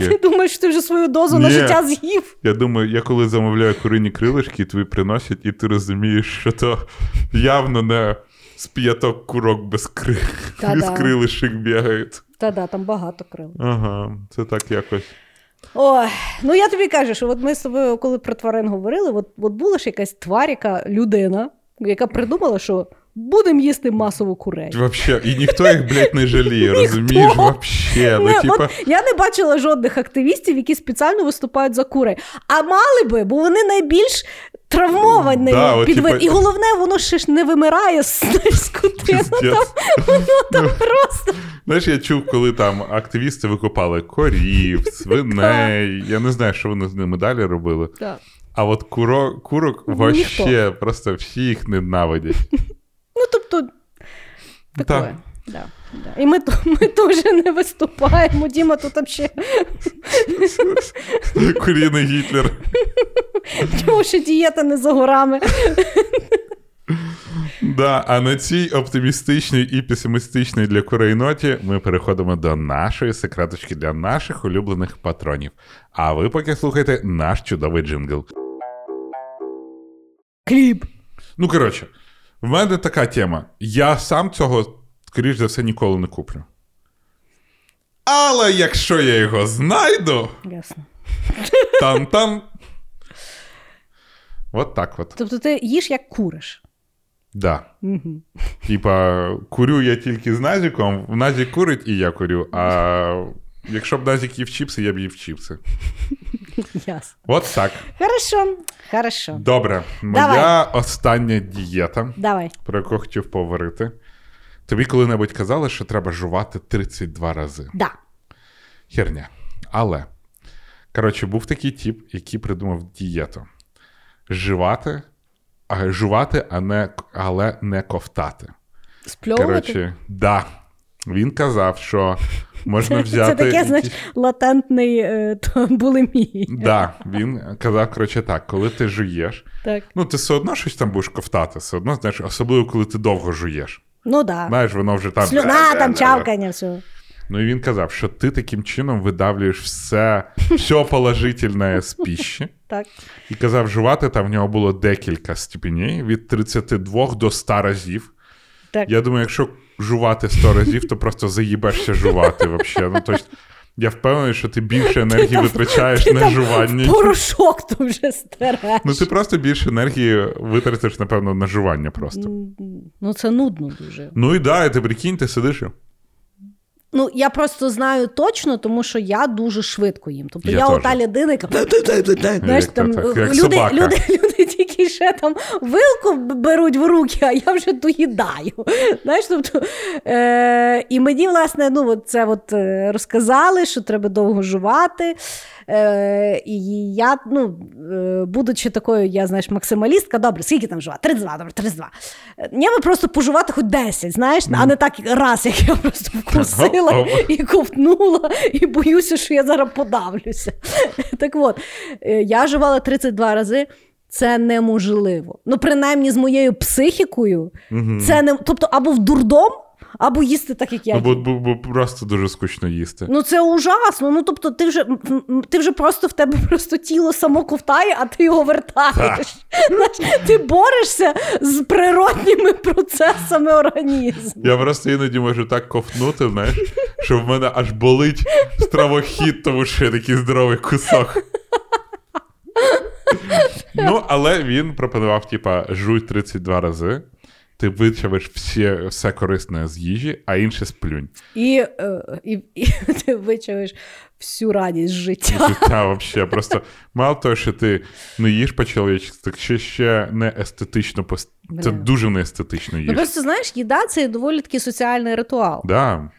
Ти думаєш, що ти вже свою дозу на життя з'їв? я думаю, я коли замовляю курині крилишки, тобі приносять, і ти розумієш, що то явно не з п'яток курок без, кри... Без крилишок бігають. Та-да, там багато крил. Ага, це так якось. Ой, ну я тобі кажу, що от ми з тобою, коли про тварин говорили, от, от була ж якась тварь, яка людина, яка придумала, що будемо їсти масово курей. Вообще, і ніхто їх, блядь, не жаліє, розумієш? Вообще. Ну, Не, типа, от я не бачила жодних активістів, які спеціально виступають за курей. А мали би, бо вони найбільш травмовані Да, от, під типа- І головне, воно ще ж не вимирає скотина. Там, воно там просто. Знаєш, я чув, коли там активісти викопали корів, свиней. Я не знаю, що вони з ними далі робили. А от куро, курок Ну, вообще просто всі їх ненавидять. Ну, тобто, Так. такое. Да, да. І ми, ми теж не виступаємо. Діма тут взагалі, Куріний Гітлер. тому що дієта не за горами. Да, а на цій оптимістичній і песимістичній для курей ноті ми переходимо до нашої секреточки для наших улюблених патронів. А ви поки слухайте наш чудовий джингл. Кліп. Ну, коротше, в мене така тема. Я сам цього, скоріш за все, ніколи не куплю. Але якщо я його знайду, Ясно. там-там. От так от. Тобто ти їш як куриш. Да. Угу. Типа, курю я тільки з Назіком, в Назік курить і я курю. А якщо б Назік їв чіпси, я б їв чіпси. Ясно. От так. Хорошо. Хорошо. Добре. Моя Давай. остання дієта, Давай. про яку хотів поговорити. Тобі коли-небудь казали, що треба жувати 32 рази. Да. Херня. Але, коротше, був такий тіп, який придумав дієту. Жувати, а, жувати, а не, але не ковтати. Спльовувати. Коротше, да. Він казав, що можна взяти. Це таке, знаєш, якісь- латентний е, то, булімії. Да, він казав, коротше, так, коли ти жуєш, Так. ну ти все одно щось там будеш ковтати, все одно, знаєш, особливо коли ти довго жуєш. Ну да. Знаєш, воно вже там. Слюна, там чавкання, все. Ну і він казав, що ти таким чином видавлюєш все, все положительне з піші. Так. І казав, жувати там в нього було декілька степеней від 32 до 100 разів. Так. Я думаю, якщо жувати 100 разів, то просто заїбешся жувати взагалі. Ну, тобто, я впевнений, що ти більше енергії ти витрачаєш Ти на жування. Порошок то вже стереш. Ну, ти просто більше енергії витратиш, напевно, на жування просто. Ну, це нудно дуже. Ну і да, і ти прикинь, ти сидиш. Ну, я просто знаю точно, тому що я дуже швидко їм. Тобто Я я, ота людина, яка знаєш, там, так, як люди, собака. люди, люди тільки ще там вилку беруть в руки, а я вже доїдаю. Знаєш, тобто, е, і мені, власне, ну, от це от, е, розказали, що треба довго жувати. Е, і я, ну, е, будучи такою, я знаєш, максималістка, добре, скільки там жувати? 32, добре, 32. Е, Я би просто пожувати хоч 10, знаєш, а не так раз, як я просто вкусила Оп, оп. і ковтнула, і боюся, що я зараз подавлюся. Так от, я жувала 32 рази. Це неможливо. Ну, принаймні, з моєю психікою, це не тобто або в дурдом, або їсти так, як я. Ну, їм. бо, бо, просто дуже скучно їсти. Ну це ужасно. Ну тобто, ти вже ти вже просто в тебе просто тіло само ковтає, а ти його вертаєш. Ти борешся з природніми процесами організму. Я просто іноді можу так ковтнути, знаєш, що в мене аж болить стравохід, тому що я такий здоровий кусок. Ну, але він пропонував, типа, жуй 32 рази, ти вичавиш всі, все корисне з їжі, а інше сплюнь. І, е, і, і ти вичавиш всю радість життя. Життя взагалі. Просто мало того, що ти не їш по-чоловічці, так ще, ще не естетично пос- Це дуже не естетично Ну просто знаєш, їда це доволі такий соціальний ритуал. Да.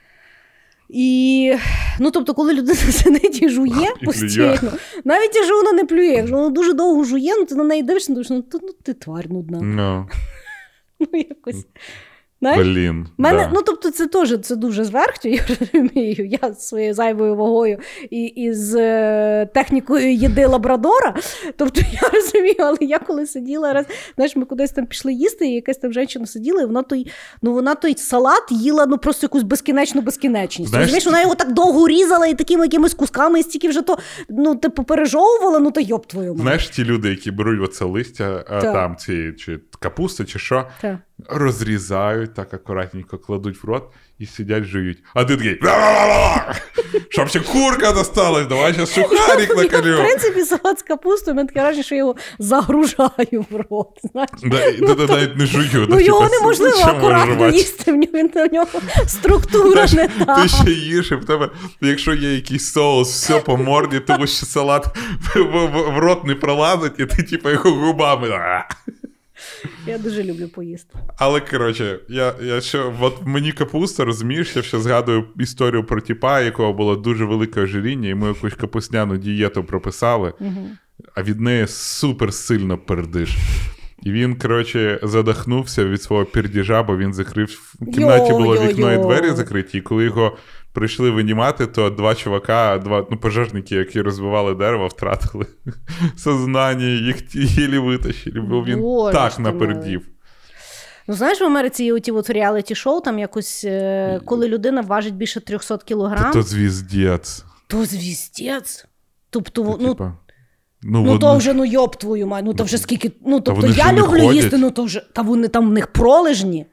І ну тобто, коли людина сидить і жує постійно, навіть якщо вона не плює, якщо вона дуже довго жує, ну ти на неї дивишся, думаєш, ну, ти- ну ти тварь нудна. Ну, Ну якось. Знаєш? блін. Мене, да. ну тобто, це теж це дуже зверхньо, я розумію. Я з своєю зайвою вагою і, і з е, технікою їди лабрадора. Тобто я розумію, але я коли сиділа раз, знаєш, ми кудись там пішли їсти, і якась там жінка сиділа, і вона той, ну вона той салат їла ну просто якусь безкінечну безкінечність. Знаєш, Розумієш, вона його так довго різала і такими якимись кусками, і стільки вже то ну, типу, пережовувала, ну та йоп твою мать. Знаєш, ті люди, які беруть оце листя, а, там ці чи капусти, чи що, Так. розрізають так акуратненько, кладуть в рот і сидять, жують. А ти такий. Щоб ще курка досталась, давай ще сухарик Я, в принципі, салат з капустою, мене таке враження, що я його загружаю в рот. І навіть не жую. Ну його неможливо акуратно їсти, в нього, структура не та. ти ще їш, і в тебе, якщо є якийсь соус, все по морді, тому що салат в рот не пролазить, і ти типу його губами. Я дуже люблю поїсти. Але коротше, я, я що, от мені капуста, розумієш, я ще згадую історію про тіпа, якого було дуже велике ожиріння, і ми якусь капусняну дієту прописали. Угу. а від неї супер сильно пердиш. І він, коротше, задохнувся від свого пердіжа, бо він закрив. В кімнаті було Йо-йо-йо. вікно і двері закриті, і коли його прийшли винімати, то два чувака, два ну, пожежники, які розбивали дерево, втратили сознання, їх ті- єлі витащили, бо він Боже так напердів. Ну, знаєш, в Америці є оті от реаліті-шоу, там якось, е, коли людина важить більше 300 кілограм, То звіздець. то звіздець. Тобто, То, ну, типа, ну, ну вони- то вже ну йоб твою мать, ну то вже скільки. Ну тобто я люблю ходять. їсти, ну то вже та вони там в них пролежні.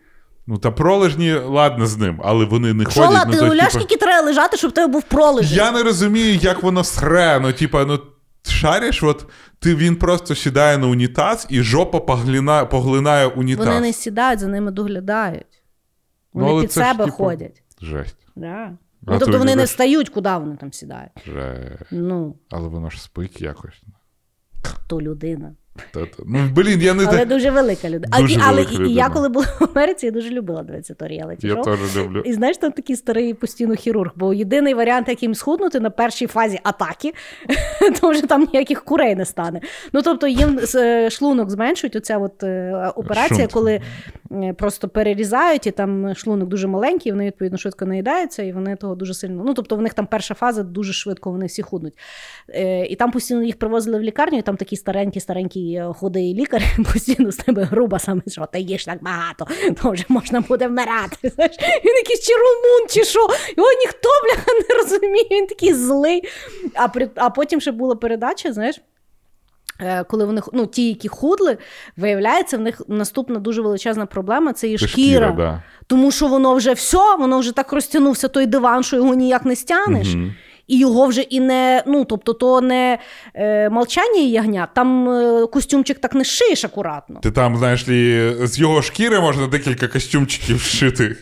Ну та пролежні, ладно з ним, але вони не Що, ходять. ла, ну, ти то, уявляєш, треба лежати, щоб тебе був пролежень? Я не розумію, як воно сре. Ну, типа, ну шариш, от ти він просто сідає на унітаз і жопа поглинає, поглинає унітаз. Вони не сідають, за ними доглядають. Ну, Вони але під це ж, себе типу, ходять. Жесть. Да. А Ну, тобто вони не встають, куди вони там сідають. Жесть. Ну, Але воно ж спить якось. то людина. Та- та- Ну, блін, я не Але так. дуже велика людина. Дуже але велика і- людина. я коли була в Америці, я дуже любила дивитися то реаліті Я теж люблю. І знаєш, там такий старий постійно хірург, бо єдиний варіант, яким схуднути на першій фазі атаки, то вже там ніяких курей не стане. Ну тобто їм е, шлунок зменшують. Оця от е, операція, Шунт. коли е, просто перерізають, і там шлунок дуже маленький, вони відповідно швидко наїдаються, і вони того дуже сильно. Ну тобто, в них там перша фаза дуже швидко, вони всі худнуть. І там постійно їх привозили в лікарню, і там такий старенький, старенький е, худий лікар постійно з тебе груба саме, що ти їш так багато, то вже можна буде вмирати. Знаєш, він якийсь чи румун, чи що. Його ніхто бляха не розуміє, він такий злий. А, при, а потім ще була передача, знаєш. е, Коли вони ну, ті, які худли, виявляється, в них наступна дуже величезна проблема це і Це шкіра. да. Тому що воно вже все, воно вже так розтягнувся той диван, що його ніяк не стягнеш. Мгм. І його вже і не, ну тобто, то не е, молчання і ягня, там е, костюмчик так не шиєш акуратно. Ти там, знаєш лі, з його шкіри можна декілька костюмчиків вшити.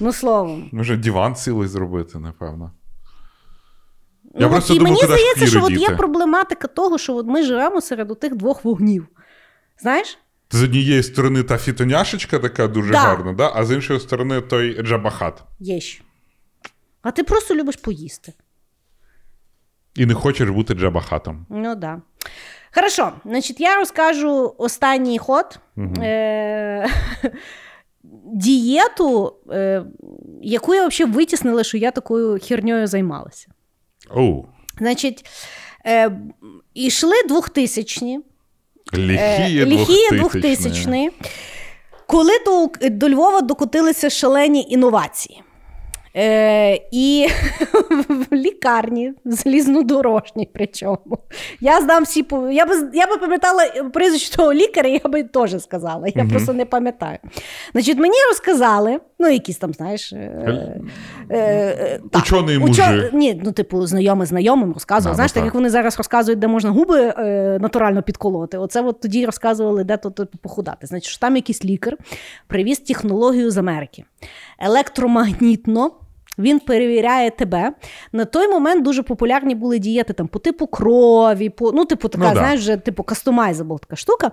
Ну, словом. Може, диван цілий зробити, напевно. Я ну, просто і думав, мені здається, що от є проблематика того, що от ми живемо серед тих двох вогнів. Знаєш? З однієї сторони та фітоняшечка така дуже Да. гарна, да? а з іншої сторони той джабахат. Є ще. А ти просто любиш поїсти. І не хочеш бути джабахатом. Ну да. Хорошо, значить, я розкажу останній ход. Е- дієту, е- яку я взагалі витіснила, що я такою херньою займалася. Оу. Значить, е- ішли 2000-ні. Ліхіє Е, 2000 2000-ні. Коли до, до Львова докотилися шалені інновації. Е, і в лікарні залізнодорожній причому. Я знам всі по- я би, я би пам'ятала прізвище того лікаря, я би теж сказала. Я просто не пам'ятаю. Значить, мені розказали, ну, якісь там, знаєш. Е, е, е, так, Учений учо- Ні, ну, типу, знайомий знайомим розказував. Да, знаєш, ну, так так. як вони зараз розказують, де можна губи е, натурально підколоти. Оце от тоді розказували, де тут похудати. Значить, що там якийсь лікар привіз технологію з Америки. Електромагнітно. Він перевіряє тебе. На той момент дуже популярні були дієти там по типу крові, по, ну, типу, така, Ну, да. знаєш, вже типу customizable така штука.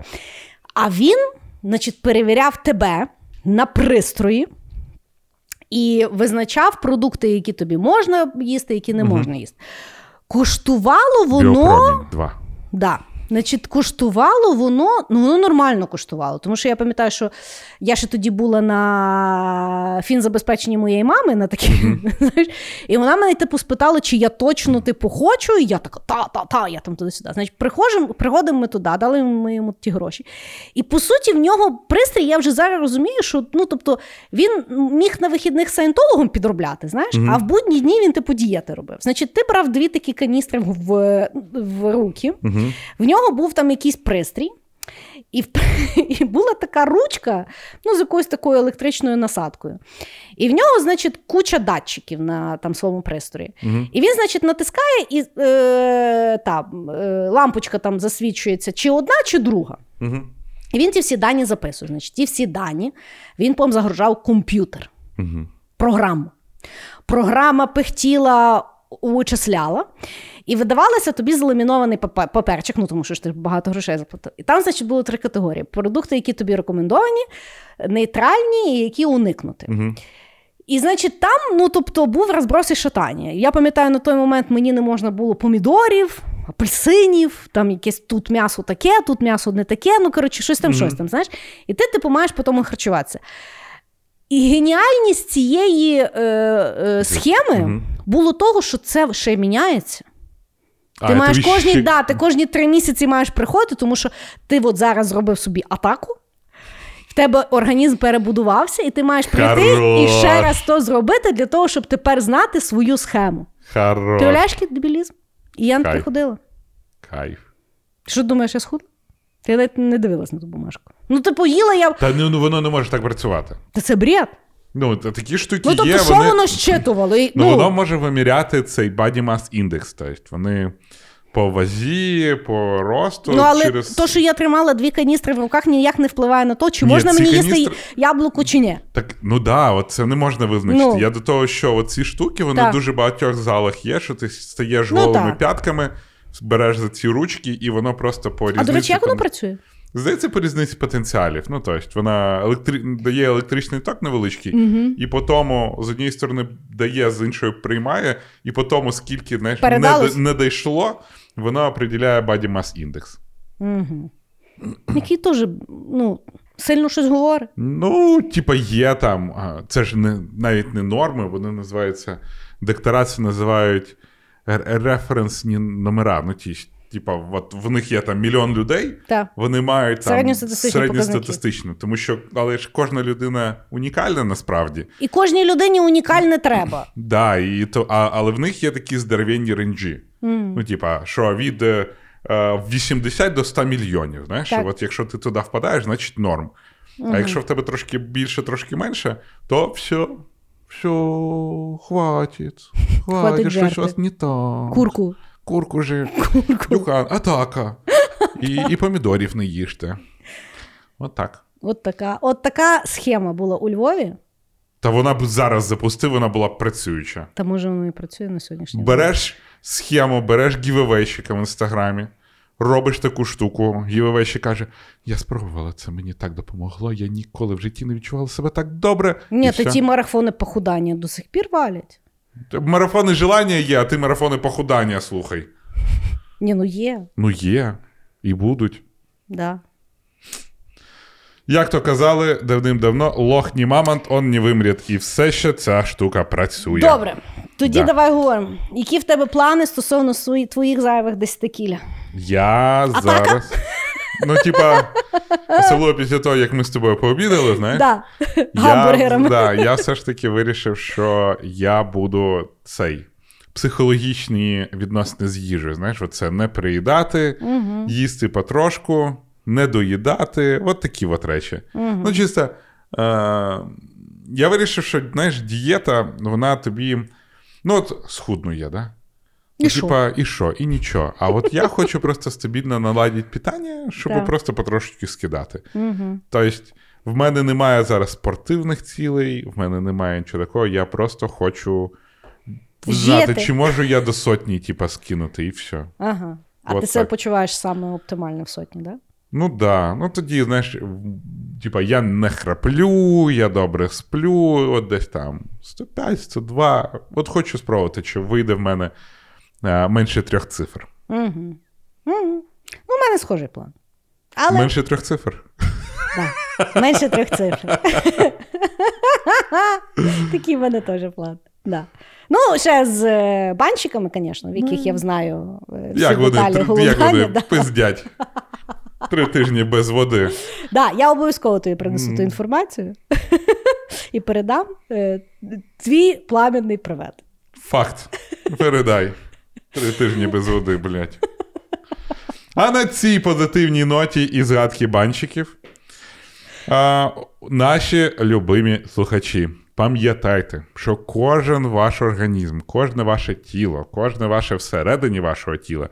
А він, значить, перевіряв тебе на пристрої і визначав продукти, які тобі можна їсти, які не можна їсти. Коштувало воно. Біопромінь 2. Да. Значить, коштувало воно, ну воно нормально коштувало. Тому що я пам'ятаю, що я ще тоді була на фінзабезпеченні моєї мами, на такі, знаєш, і вона мене типу спитала, чи я точно типу хочу. І я така, та-та-та, я там туди-сюди. Значить, приходимо, приходимо ми туди, дали ми йому ті гроші. І по суті, в нього пристрій, я вже зараз розумію, що ну, тобто, він міг на вихідних саєнтологом підробляти, знаєш, а в будні дні він типу дієти робив. Значить, ти брав дві такі каністри в, в руки. В нього був там якийсь пристрій, і, в- і була така ручка ну, з якоюсь такою електричною насадкою. І в нього, значить, куча датчиків на там, своєму пристрої. І він, значить, натискає, і е, та, е, лампочка там засвічується чи одна, чи друга. Угу. І він ті всі дані записує. Значить, ті всі дані він потім загружав комп'ютер, Угу. програму. Програма пихтіла, вичисляла. І видавалося тобі заламінований паперчик, ну тому що ж ти багато грошей заплатив. І там, значить, було три категорії: продукти, які тобі рекомендовані, нейтральні і які уникнути. Угу. І, значить, там, ну тобто, був розброс і шатання. Я пам'ятаю, на той момент мені не можна було помідорів, апельсинів, там якесь тут м'ясо таке, тут м'ясо не таке, ну коротше, щось там, щось там, знаєш. І ти, типу, маєш по тому харчуватися. І геніальність цієї е, е, схеми Мгм. було того, що це ще міняється. А, Ти я маєш кожні, ще- да, ти кожні три місяці маєш приходити, тому що ти от зараз зробив собі атаку, в тебе організм перебудувався, і ти маєш прийти і ще раз то зробити для того, щоб тепер знати свою схему. Хорош. Ти який дебілізм? І я не Кайф. приходила. Кайф. Ти що думаєш, я схудла? Ти навіть не дивилась на ту бумажку. Ну, ти поїла я. Та ну, воно не може так працювати. Та це бред. Ну, такі штуки Ну, тобто, є, що вони... воно щитувало? Ну, ну, воно може виміряти цей body mass index. Тобто вони по вазі, по росту. Ну, але через... то, що я тримала дві каністри в руках, ніяк не впливає на те, чи Ні, можна мені каністри- їсти яблуко чи ні. Так, ну да, от це не можна визначити. Ну. Я до того, що ці штуки, вони Так. в дуже багатьох залах є, що ти стаєш Ну, голими так. п'ятками, береш за ці ручки, і воно просто по різниці. А до речі, як воно там- працює? Здається, по різниці потенціалів. Ну, тобто, вона електри... дає електричний ток невеличкий, і по тому, з однієї сторони, дає, з іншої приймає, і по тому, скільки знаєш, не, не дійшло, воно определяє body mass index. Угу. Який теж, ну, сильно щось говорить. Ну, типа, є там. Це ж не навіть не норми, вони називаються. Доктора це називають референсні номера. Ну, ті, типа, от в них є там мільйон людей, Так. вони мають там Середньостатистичні середньостатистично, тому що, але ж кожна людина унікальна насправді. І кожній людині унікальне треба. Да, і то, а, але в них є такі здоровенні range і. Ну, типа, що від е, е, 80 до 100 мільйонів. Знаєш, Так. от якщо ти туди впадаєш, значить норм. А якщо в тебе трошки більше, трошки менше, то все. Все, хватить. Хватить, Хватить щось у вас не так. Курку. Курку же. Дюкан, атака. І, і помідорів не їжте. От так. От така, от така схема була у Львові. Та вона б зараз запустив, вона була б працююча. Та може воно і працює на сьогоднішній день. Береш схему, береш giveaway щика в інстаграмі, робиш таку штуку. Giveaway щик каже: Я спробувала це, мені так допомогло. Я ніколи в житті не відчувала себе так добре. Ні, то ті марафони похудання до сих пір валять. Марафони желання є, а ти марафони похудання слухай. Ні, ну є, Ну є, і будуть. да. Як то казали давним-давно, лох ні мамонт, он не вимріт. І все ще ця штука працює. Добре, тоді Да. давай говоримо. Які в тебе плани стосовно твоїх зайвих 10 кіля? Я зараз. Ну, типа, особливо після того, як ми з тобою пообідали, знаєш. Да. Я, Гамбургерами. да, я все ж таки вирішив, що я буду цей психологічні відносини з їжею. Знаєш, оце не приїдати, їсти потрошку, не доїдати. От такі от речі. Ну, чисто, е, я вирішив, що знаєш, дієта, вона тобі. Ну, от схудну є, да? І Ну, що? Типа, і що, і нічого. А от я хочу просто стабільно наладити питання, щоб Так. просто потрошки скидати. Угу. Тобто, в мене немає зараз спортивних цілей, в мене немає нічого такого. Я просто хочу знати, Жити. чи можу я до сотні, типа, скинути, і все. Ага. А От ти себе почуваєш саме оптимально в сотні, да? Ну да. Ну тоді, знаєш, типа, я не храплю, я добре сплю, от десь там 105, 102. От хочу спробувати, чи вийде в мене менше трьох цифр. Угу. Угу. Ну, у мене схожий план. Але Менше трьох цифр. да. менше трьох цифр. Такий в мене теж план. Да. Ну, ще з е, банщиками, звісно, в яких я знаю е, всі Як вони, деталі три- як вони Да. пиздять. Три тижні без води. Да, я обов'язково тобі принесу ту інформацію і передам е, твій пламенний привет. Факт. Передай. Три тижні без води, блядь. А на цій позитивній ноті і згадки банщиків. А, наші любимі слухачі, пам'ятайте, що кожен ваш організм, кожне ваше тіло, кожне ваше всередині вашого тіла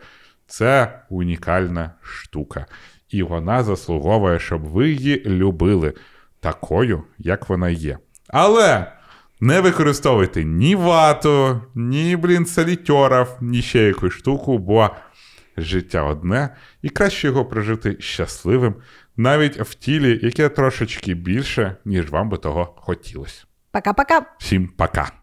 це унікальна штука. І вона заслуговує, щоб ви її любили такою, як вона є. Але не використовуйте ні вату, ні, блін, салітьорів, ні ще якусь штуку, бо життя одне, і краще його прожити щасливим, навіть в тілі, яке трошечки більше, ніж вам би того хотілося. Пока-пока. Всім пока!